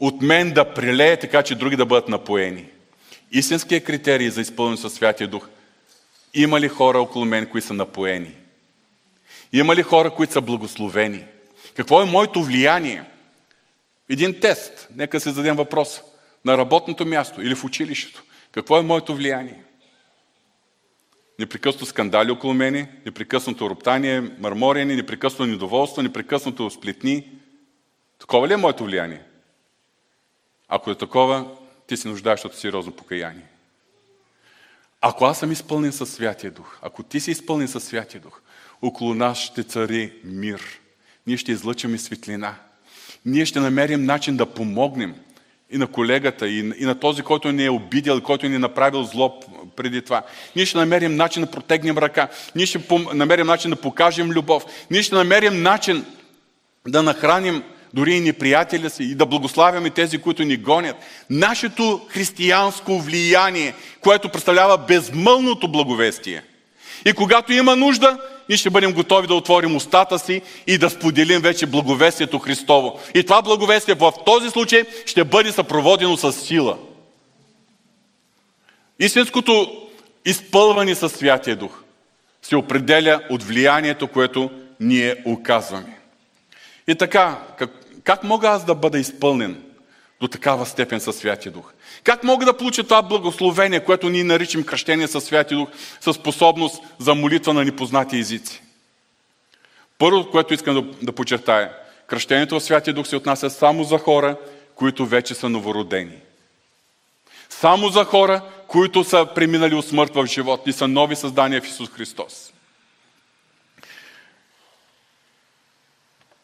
от мен да прилее, така че други да бъдат напоени. Истинският критерий за изпълнение със Святия Дух има ли хора около мен, които са напоени? Има ли хора, които са благословени? Какво е моето влияние? Един тест. Нека се зададем въпрос. На работното място или в училището. Какво е моето влияние? непрекъснато скандали около мене, непрекъснато роптание, мърморене, непрекъснато недоволство, непрекъснато сплетни. Такова ли е моето влияние? Ако е такова, ти се нуждаеш от сериозно покаяние. Ако аз съм изпълнен със Святия Дух, ако ти си изпълнен със Святия Дух, около нас ще цари мир. Ние ще излъчаме светлина. Ние ще намерим начин да помогнем и на колегата, и, и на този, който ни е обидел, който ни е направил зло преди това. Ние ще намерим начин да протегнем ръка. Ние ще намерим начин да покажем любов. Ние ще намерим начин да нахраним дори и неприятеля си и да благославяме тези, които ни гонят. Нашето християнско влияние, което представлява безмълното благовестие. И когато има нужда, ние ще бъдем готови да отворим устата си и да споделим вече благовестието Христово. И това благовестие в този случай ще бъде съпроводено с сила. Истинското изпълване със Святия Дух се определя от влиянието, което ние оказваме. И така, как, как мога аз да бъда изпълнен до такава степен със Святия Дух? Как мога да получа това благословение, което ние наричам кръщение със Святия Дух, със способност за молитва на непознати езици? Първо, което искам да, да подчертая, кръщението в Святия Дух се отнася само за хора, които вече са новородени. Само за хора, които са преминали от смърт в живот и са нови създания в Исус Христос.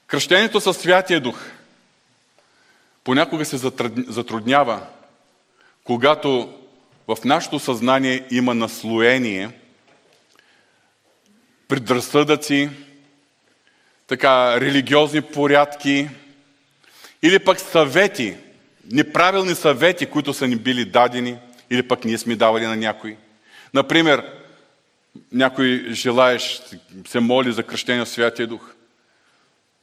Кръщението със Святия Дух понякога се затруднява, когато в нашето съзнание има наслоение, предразсъдъци, така, религиозни порядки или пък съвети, неправилни съвети, които са ни били дадени или пък ние сме давали на някой. Например, някой желаеш, се моли за кръщение в Святия Дух.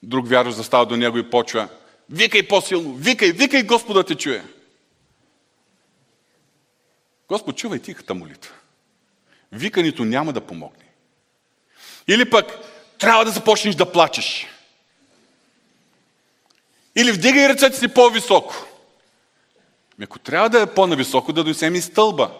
Друг вярващ застава до него и почва. Викай по-силно, викай, викай Господа те чуе. Господ, чувай тихата молитва. Викането няма да помогне. Или пък трябва да започнеш да плачеш. Или вдигай ръцете си по-високо. Ако трябва да е по-нависоко, да донесем и стълба.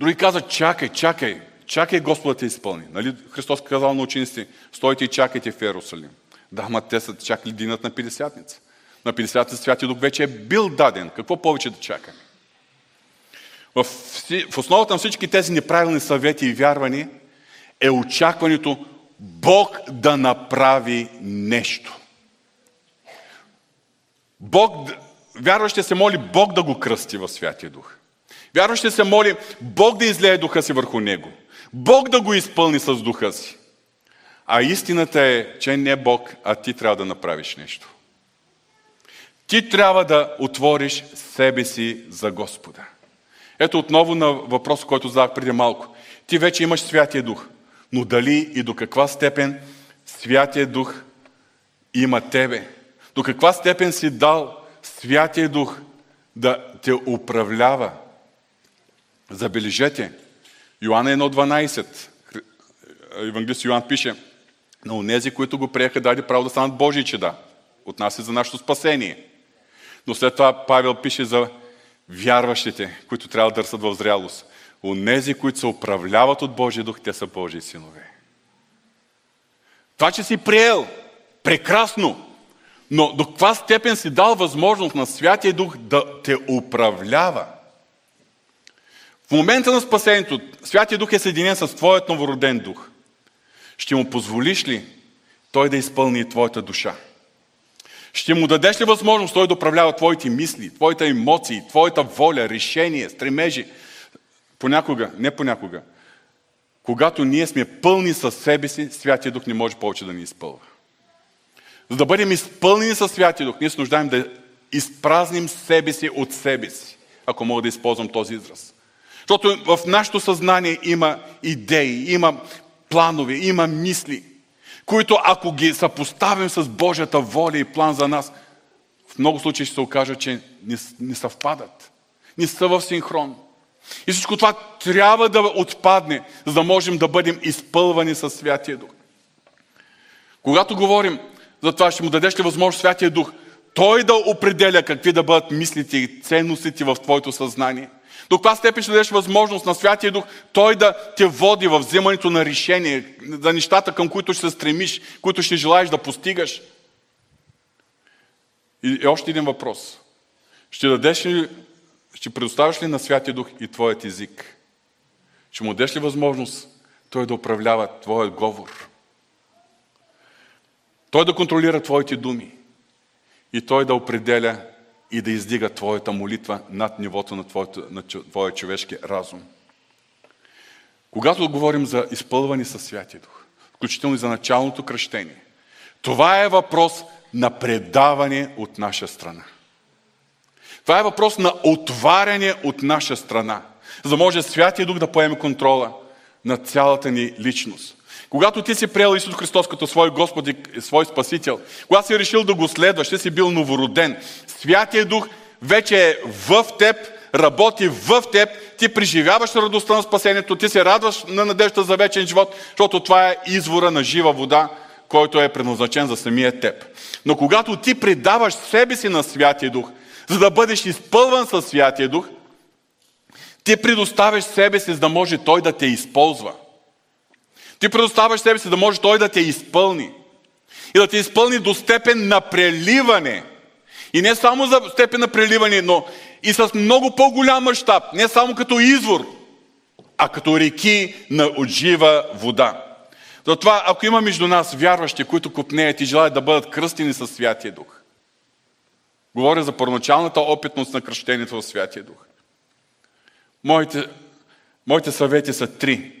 Други казват, чакай, чакай, чакай Господа те изпълни. Нали Христос казал на учениците, стойте и чакайте в Иерусалим. Да, ма те са чакали динът на 50-ница. На 50-ница Святия Дух вече е бил даден. Какво повече да чакаме? В, в основата на всички тези неправилни съвети и вярвания е очакването Бог да направи нещо. Бог, вярващия се моли Бог да го кръсти в Святия Дух. Вярващия се моли Бог да излее духа си върху него. Бог да го изпълни с духа си. А истината е, че не Бог, а ти трябва да направиш нещо. Ти трябва да отвориш себе си за Господа. Ето отново на въпрос, който задах преди малко. Ти вече имаш Святия Дух, но дали и до каква степен Святия Дух има тебе? До каква степен си дал Святия Дух да те управлява? Забележете, Йоанна 1.12, евангелист Йоанн пише, на онези, които го приеха, даде право да станат Божии чеда. Отнася за нашето спасение. Но след това Павел пише за вярващите, които трябва да дърсат в зрялост. Онези, които се управляват от Божия дух, те са Божии синове. Това, че си приел, прекрасно, но до каква степен си дал възможност на Святия Дух да те управлява? В момента на спасението, Святия Дух е съединен с Твоят новороден дух. Ще му позволиш ли Той да изпълни Твоята душа? Ще му дадеш ли възможност той да управлява твоите мисли, твоите емоции, твоята воля, решение, стремежи? Понякога, не понякога. Когато ние сме пълни със себе си, Святия Дух не може повече да ни изпълва. За да бъдем изпълнени със Святия Дух, ние се нуждаем да изпразним себе си от себе си, ако мога да използвам този израз. Защото в нашето съзнание има идеи, има планове, има мисли – които ако ги съпоставим с Божията воля и план за нас, в много случаи ще се окаже, че не, не съвпадат. Не са в синхрон. И всичко това трябва да отпадне, за да можем да бъдем изпълвани със Святия Дух. Когато говорим за това, ще му дадеш ли възможност Святия Дух, той да определя какви да бъдат мислите и ценностите в твоето съзнание – до каква степен ще дадеш възможност на Святия Дух Той да те води в вземането на решение, за нещата, към които ще се стремиш, които ще желаеш да постигаш? И, и още един въпрос. Ще дадеш ли, ще предоставиш ли на Святия Дух и твоят език? Ще му дадеш ли възможност Той да управлява твоят говор? Той да контролира твоите думи и Той да определя и да издига твоята молитва над нивото на, твоето, на твоя човешки разум. Когато говорим за изпълване със Святия Дух, включително и за началното кръщение, това е въпрос на предаване от наша страна. Това е въпрос на отваряне от наша страна, за да може Святия Дух да поеме контрола на цялата ни личност. Когато ти си приел Исус Христос като свой Господ и свой Спасител, когато си решил да го следваш, ти си бил новороден, Святия Дух вече е в теб, работи в теб, ти преживяваш радостта на спасението, ти се радваш на надежда за вечен живот, защото това е извора на жива вода, който е предназначен за самия теб. Но когато ти предаваш себе си на Святия Дух, за да бъдеш изпълван със Святия Дух, ти предоставяш себе си, за да може Той да те използва. Ти предоставяш себе си да може Той да те изпълни. И да те изпълни до степен на преливане. И не само за степен на преливане, но и с много по-голям мащаб. Не само като извор, а като реки на отжива вода. Затова, ако има между нас вярващи, които купнеят и желаят да бъдат кръстени със Святия Дух, говоря за първоначалната опитност на кръщението в Святия Дух. Моите, моите съвети са три.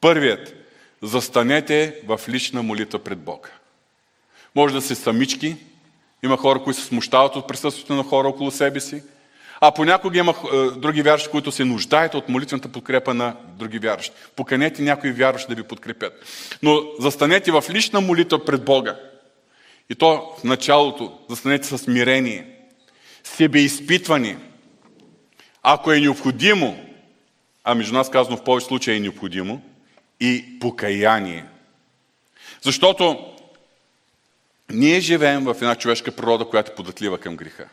Първият – застанете в лична молитва пред Бога. Може да се самички, има хора, които се смущават от присъствието на хора около себе си, а понякога има е, други вярващи, които се нуждаят от молитвената подкрепа на други вярващи. Поканете някои вярващи да ви подкрепят. Но застанете в лична молитва пред Бога. И то в началото застанете с смирение, себеизпитване. Ако е необходимо, а между нас казано в повече случаи е необходимо, и покаяние. Защото ние живеем в една човешка природа, която е податлива към греха.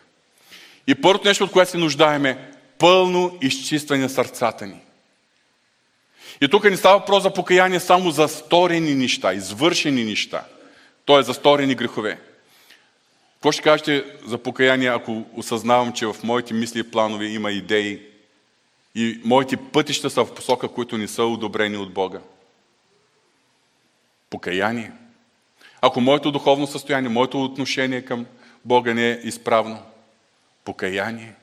И първото нещо, от което се нуждаем е пълно изчистване на сърцата ни. И тук не става въпрос за покаяние само за сторени неща, извършени неща. То е за сторени грехове. Какво ще кажете за покаяние, ако осъзнавам, че в моите мисли и планове има идеи и моите пътища са в посока, които не са одобрени от Бога? Покаяние. Ако моето духовно състояние, моето отношение към Бога не е изправно, покаяние.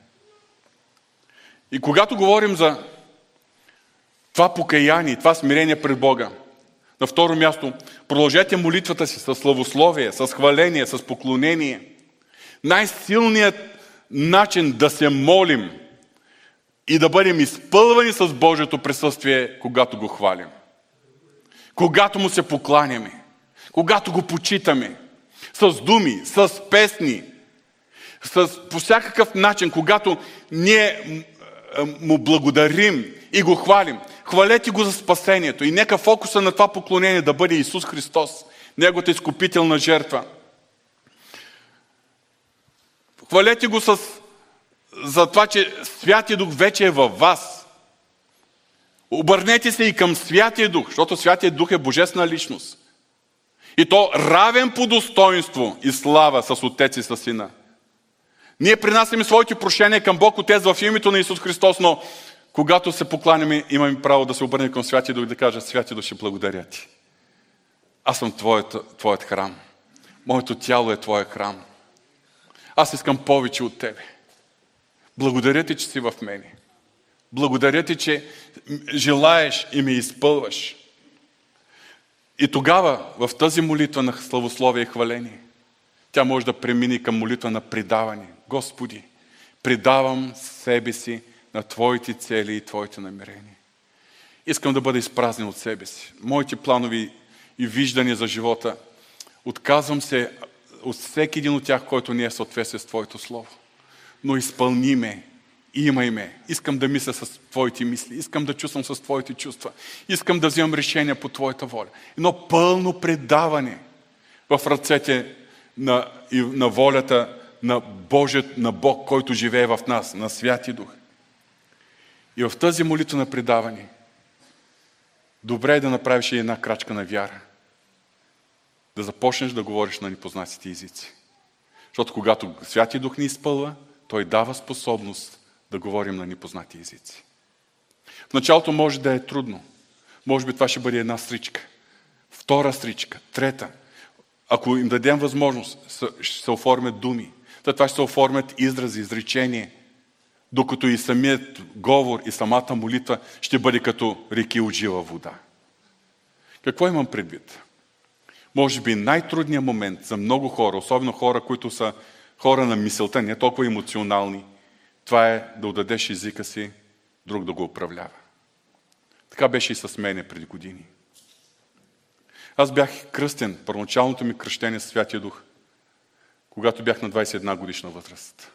И когато говорим за това покаяние, това смирение пред Бога, на второ място, продължете молитвата си с славословие, с хваление, с поклонение. Най-силният начин да се молим и да бъдем изпълвани с Божието присъствие, когато го хвалим. Когато му се покланяме когато го почитаме, с думи, с песни, с, по всякакъв начин, когато ние му благодарим и го хвалим. Хвалете го за спасението и нека фокуса на това поклонение да бъде Исус Христос, Неговата изкупителна жертва. Хвалете го с, за това, че Святия Дух вече е във вас. Обърнете се и към Святия Дух, защото Святия Дух е божествена личност. И то равен по достоинство и слава с Отец и с Сина. Ние принасяме своите прошения към Бог Отец в името на Исус Христос, но когато се покланяме, имаме право да се обърнем към Святия Дух и да кажа, Святия Дух, ще благодаря ти. Аз съм твоят, твоят храм. Моето тяло е твоя храм. Аз искам повече от тебе. Благодаря ти, че си в мене. Благодаря ти, че желаеш и ме изпълваш. И тогава, в тази молитва на славословие и хваление, тя може да премини към молитва на предаване. Господи, предавам себе си на Твоите цели и Твоите намерения. Искам да бъда изпразнен от себе си. Моите планови и виждания за живота, отказвам се от всеки един от тях, който не е съответствие с Твоето Слово. Но изпълни ме имай ме. Искам да мисля с Твоите мисли. Искам да чувствам с Твоите чувства. Искам да вземам решения по Твоята воля. Едно пълно предаване в ръцете на, на волята на, Божият, на Бог, който живее в нас, на Святи Дух. И в тази молитва на предаване, добре е да направиш и една крачка на вяра. Да започнеш да говориш на непознатите езици. Защото когато Святи Дух ни изпълва, Той дава способност да говорим на непознати езици. В началото може да е трудно. Може би това ще бъде една стричка. Втора стричка. Трета. Ако им дадем възможност, ще се оформят думи. Та това ще се оформят изрази, изречения. Докато и самият говор и самата молитва ще бъде като реки от жива вода. Какво имам предвид? Може би най-трудният момент за много хора, особено хора, които са хора на мисълта, не толкова емоционални – това е да отдадеш езика си, друг да го управлява. Така беше и с мене преди години. Аз бях кръстен, първоначалното ми кръщение с Святия Дух, когато бях на 21 годишна възраст.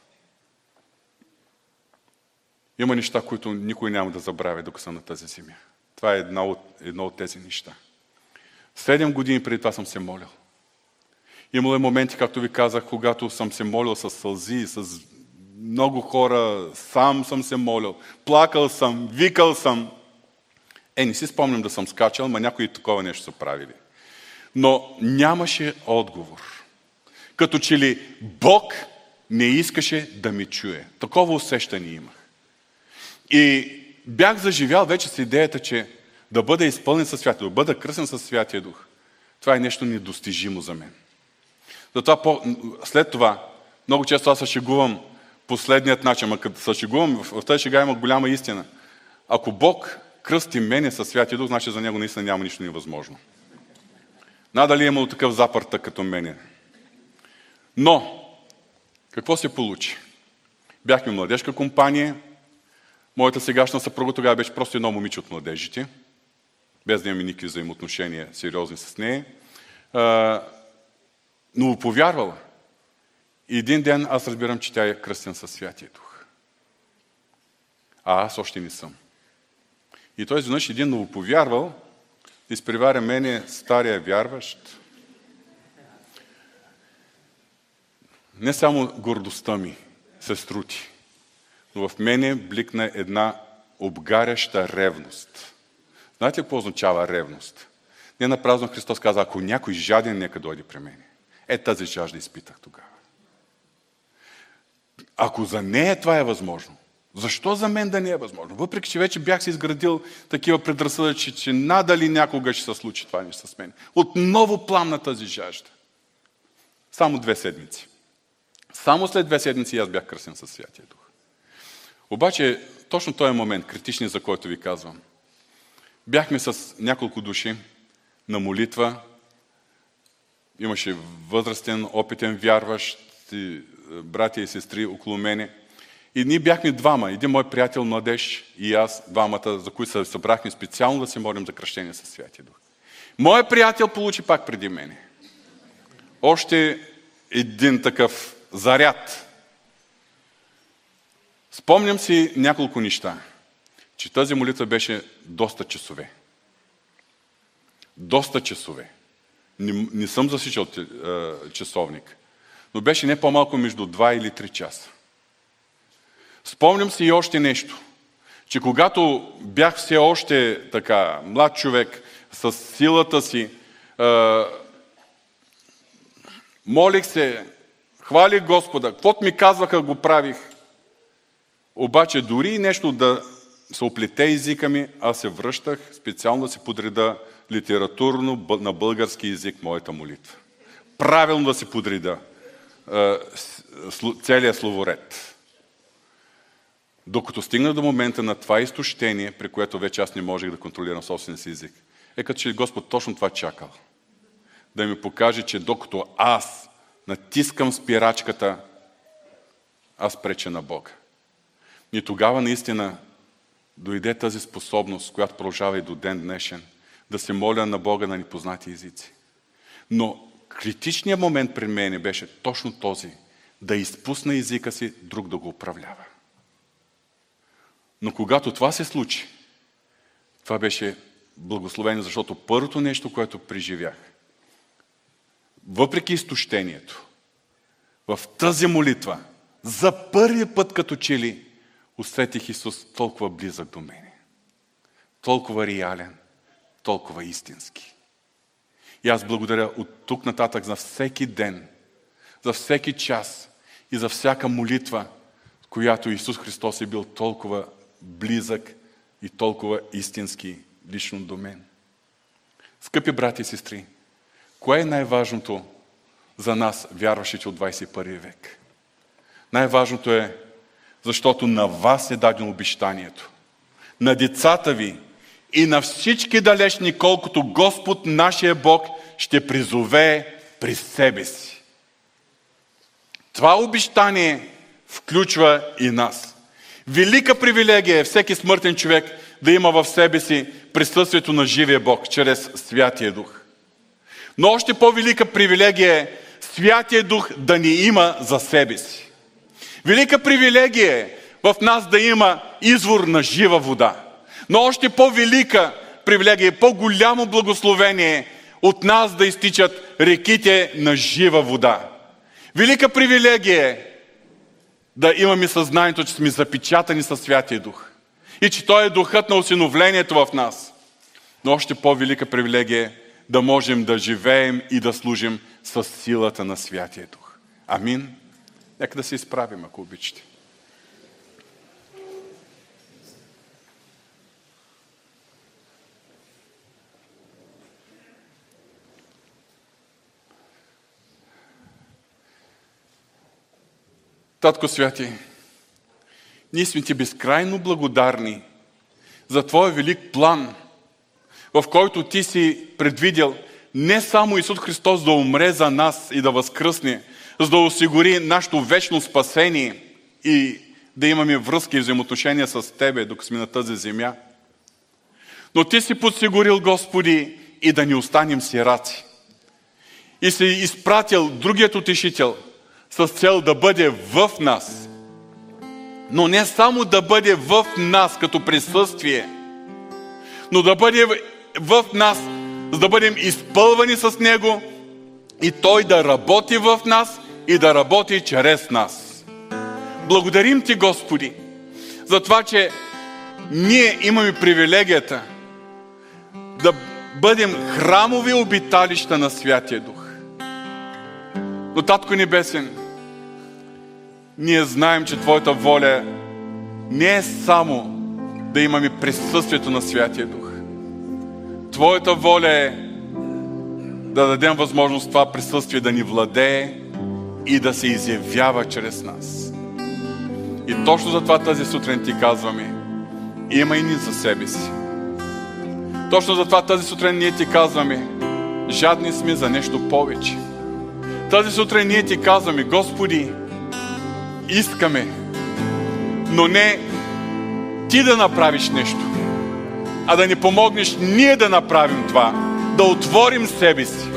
Има неща, които никой няма да забравя, докато съм на тази земя. Това е едно от, едно от тези неща. Седем години преди това съм се молил. Имало е моменти, както ви казах, когато съм се молил с сълзи, с много хора, сам съм се молил, плакал съм, викал съм. Е, не си спомням да съм скачал, ма някои такова нещо са правили. Но нямаше отговор. Като че ли Бог не искаше да ми чуе. Такова усещане имах. И бях заживял вече с идеята, че да бъда изпълнен със Святия, да бъда кръсен със Святия Дух. Това е нещо недостижимо за мен. Затова след това, много често аз съшегувам последният начин, а като съшегувам, в тази шега има голяма истина. Ако Бог кръсти мене със Святия Дух, значи за Него наистина няма нищо невъзможно. Надали е имало такъв запърта като мене. Но, какво се получи? Бяхме младежка компания. Моята сегашна съпруга тогава беше просто едно момиче от младежите, без да имаме никакви взаимоотношения сериозни с нея. Но повярвала. И един ден аз разбирам, че тя е кръстен със Святия Дух. А аз още не съм. И той изведнъж един новоповярвал изпреваря мене стария вярващ. Не само гордостта ми се струти, но в мене бликна една обгаряща ревност. Знаете какво означава ревност? Не на празно Христос каза, ако някой жаден, нека дойде при мене. Е тази жажда изпитах тогава. Ако за нея това е възможно, защо за мен да не е възможно? Въпреки, че вече бях се изградил такива предразсъдъци, че надали някога ще се случи това нещо с мен. Отново пламна тази жажда. Само две седмици. Само след две седмици аз бях кръсен със Святия Дух. Обаче, точно този момент, критичният, за който ви казвам, бяхме с няколко души на молитва. Имаше възрастен, опитен вярващ, братя и сестри около мене – и ние бяхме двама, един мой приятел младеж и аз, двамата, за които се събрахме специално да се молим за кръщение със Святия Дух. Моят приятел получи пак преди мене. Още един такъв заряд. Спомням си няколко неща, че тази молитва беше доста часове. Доста часове. Не, не съм засичал часовник, но беше не по-малко между 2 или 3 часа. Спомням си и още нещо, че когато бях все още така млад човек, с силата си, е, молих се, хвалих Господа, каквото ми казваха го правих. Обаче дори нещо да се оплете езика ми, аз се връщах специално да се подреда литературно на български язик моята молитва. Правилно да се подреда целият словоред. Докато стигна до момента на това изтощение, при което вече аз не можех да контролирам собствения си език, е като че Господ точно това чакал. Да ми покаже, че докато аз натискам спирачката, аз преча на Бога. И тогава наистина дойде тази способност, която продължава и до ден днешен, да се моля на Бога на непознати езици. Но критичният момент при мен беше точно този, да изпусна езика си, друг да го управлява. Но когато това се случи, това беше благословение, защото първото нещо, което преживях, въпреки изтощението, в тази молитва, за първи път като че ли, усетих Исус толкова близък до мене. Толкова реален, толкова истински. И аз благодаря от тук нататък за всеки ден, за всеки час и за всяка молитва, която Исус Христос е бил толкова близък и толкова истински лично до мен. Скъпи брати и сестри, кое е най-важното за нас, вярващите от 21 век? Най-важното е, защото на вас е дадено обещанието. На децата ви и на всички далечни, колкото Господ, нашия Бог, ще призове при себе си. Това обещание включва и нас. Велика привилегия е всеки смъртен човек да има в себе си присъствието на живия Бог чрез Святия Дух. Но още по-велика привилегия е Святия Дух да ни има за себе си. Велика привилегия е в нас да има извор на жива вода. Но още по-велика привилегия, по-голямо благословение от нас да изтичат реките на жива вода. Велика привилегия е да имаме съзнанието, че сме запечатани със Святия Дух. И че Той е духът на осиновлението в нас. Но още по-велика привилегия е да можем да живеем и да служим с силата на Святия Дух. Амин. Нека да се изправим, ако обичате. Татко Святи, ние сме ти безкрайно благодарни за Твоя велик план, в който Ти си предвидел не само Исус Христос да умре за нас и да възкръсне, за да осигури нашето вечно спасение и да имаме връзки и взаимоотношения с Тебе, докато сме на тази земя. Но Ти си подсигурил, Господи, и да ни останем сираци. И си изпратил другият утешител с цел да бъде в нас. Но не само да бъде в нас като присъствие, но да бъде в нас, за да бъдем изпълвани с Него и Той да работи в нас и да работи чрез нас. Благодарим Ти, Господи, за това, че ние имаме привилегията да бъдем храмови обиталища на Святия Дух. Но, Татко Небесен, ние знаем, че Твоята воля не е само да имаме присъствието на Святия Дух. Твоята воля е да дадем възможност това присъствие да ни владее и да се изявява чрез нас. И точно за това тази сутрин ти казваме, имай ни за себе си. Точно за това тази сутрин ние ти казваме, жадни сме за нещо повече. Тази сутрин ние ти казваме, Господи, искаме, но не ти да направиш нещо, а да ни помогнеш ние да направим това, да отворим себе си,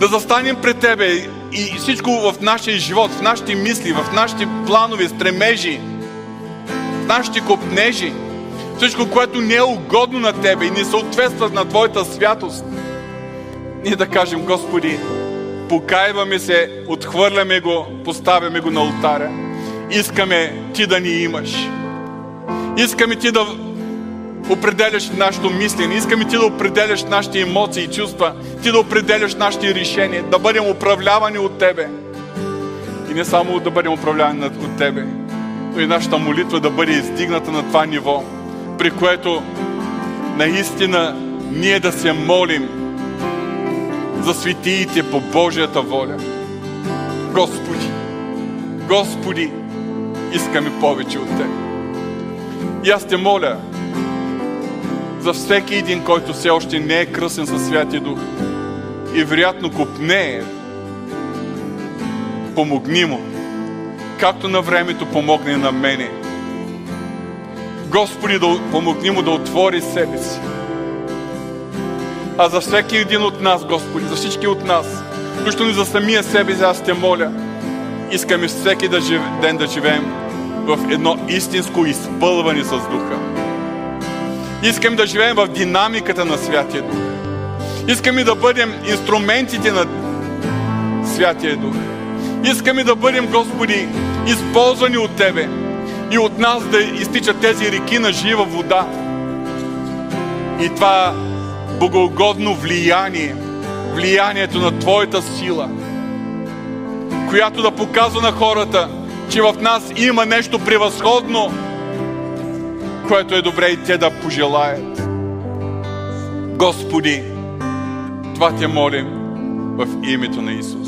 да застанем пред Тебе и всичко в нашия живот, в нашите мисли, в нашите планове, стремежи, в нашите копнежи, всичко, което не е угодно на Тебе и не съответства на Твоята святост, ние да кажем, Господи, покайваме се, отхвърляме го, поставяме го на алтаря. Искаме Ти да ни имаш. Искаме Ти да определяш нашето мислене. Искаме Ти да определяш нашите емоции и чувства. Ти да определяш нашите решения. Да бъдем управлявани от Тебе. И не само да бъдем управлявани от Тебе, но и нашата молитва да бъде издигната на това ниво, при което наистина ние да се молим за светиите по Божията воля. Господи, Господи, искаме повече от Теб. И аз те моля за всеки един, който все още не е кръсен със Святия Дух и вероятно купне, помогни му, както на времето помогне на мене. Господи, да помогни му да отвори себе си а за всеки един от нас, Господи, за всички от нас, включително и за самия себе, аз те моля, искаме всеки да жив... ден да живеем в едно истинско изпълване с Духа. Искаме да живеем в динамиката на Святия Дух. Искаме да бъдем инструментите на Святия Дух. Искаме да бъдем, Господи, използвани от Тебе и от нас да изтичат тези реки на жива вода. И това богоугодно влияние, влиянието на Твоята сила, която да показва на хората, че в нас има нещо превъзходно, което е добре и те да пожелаят. Господи, това те молим в името на Исус.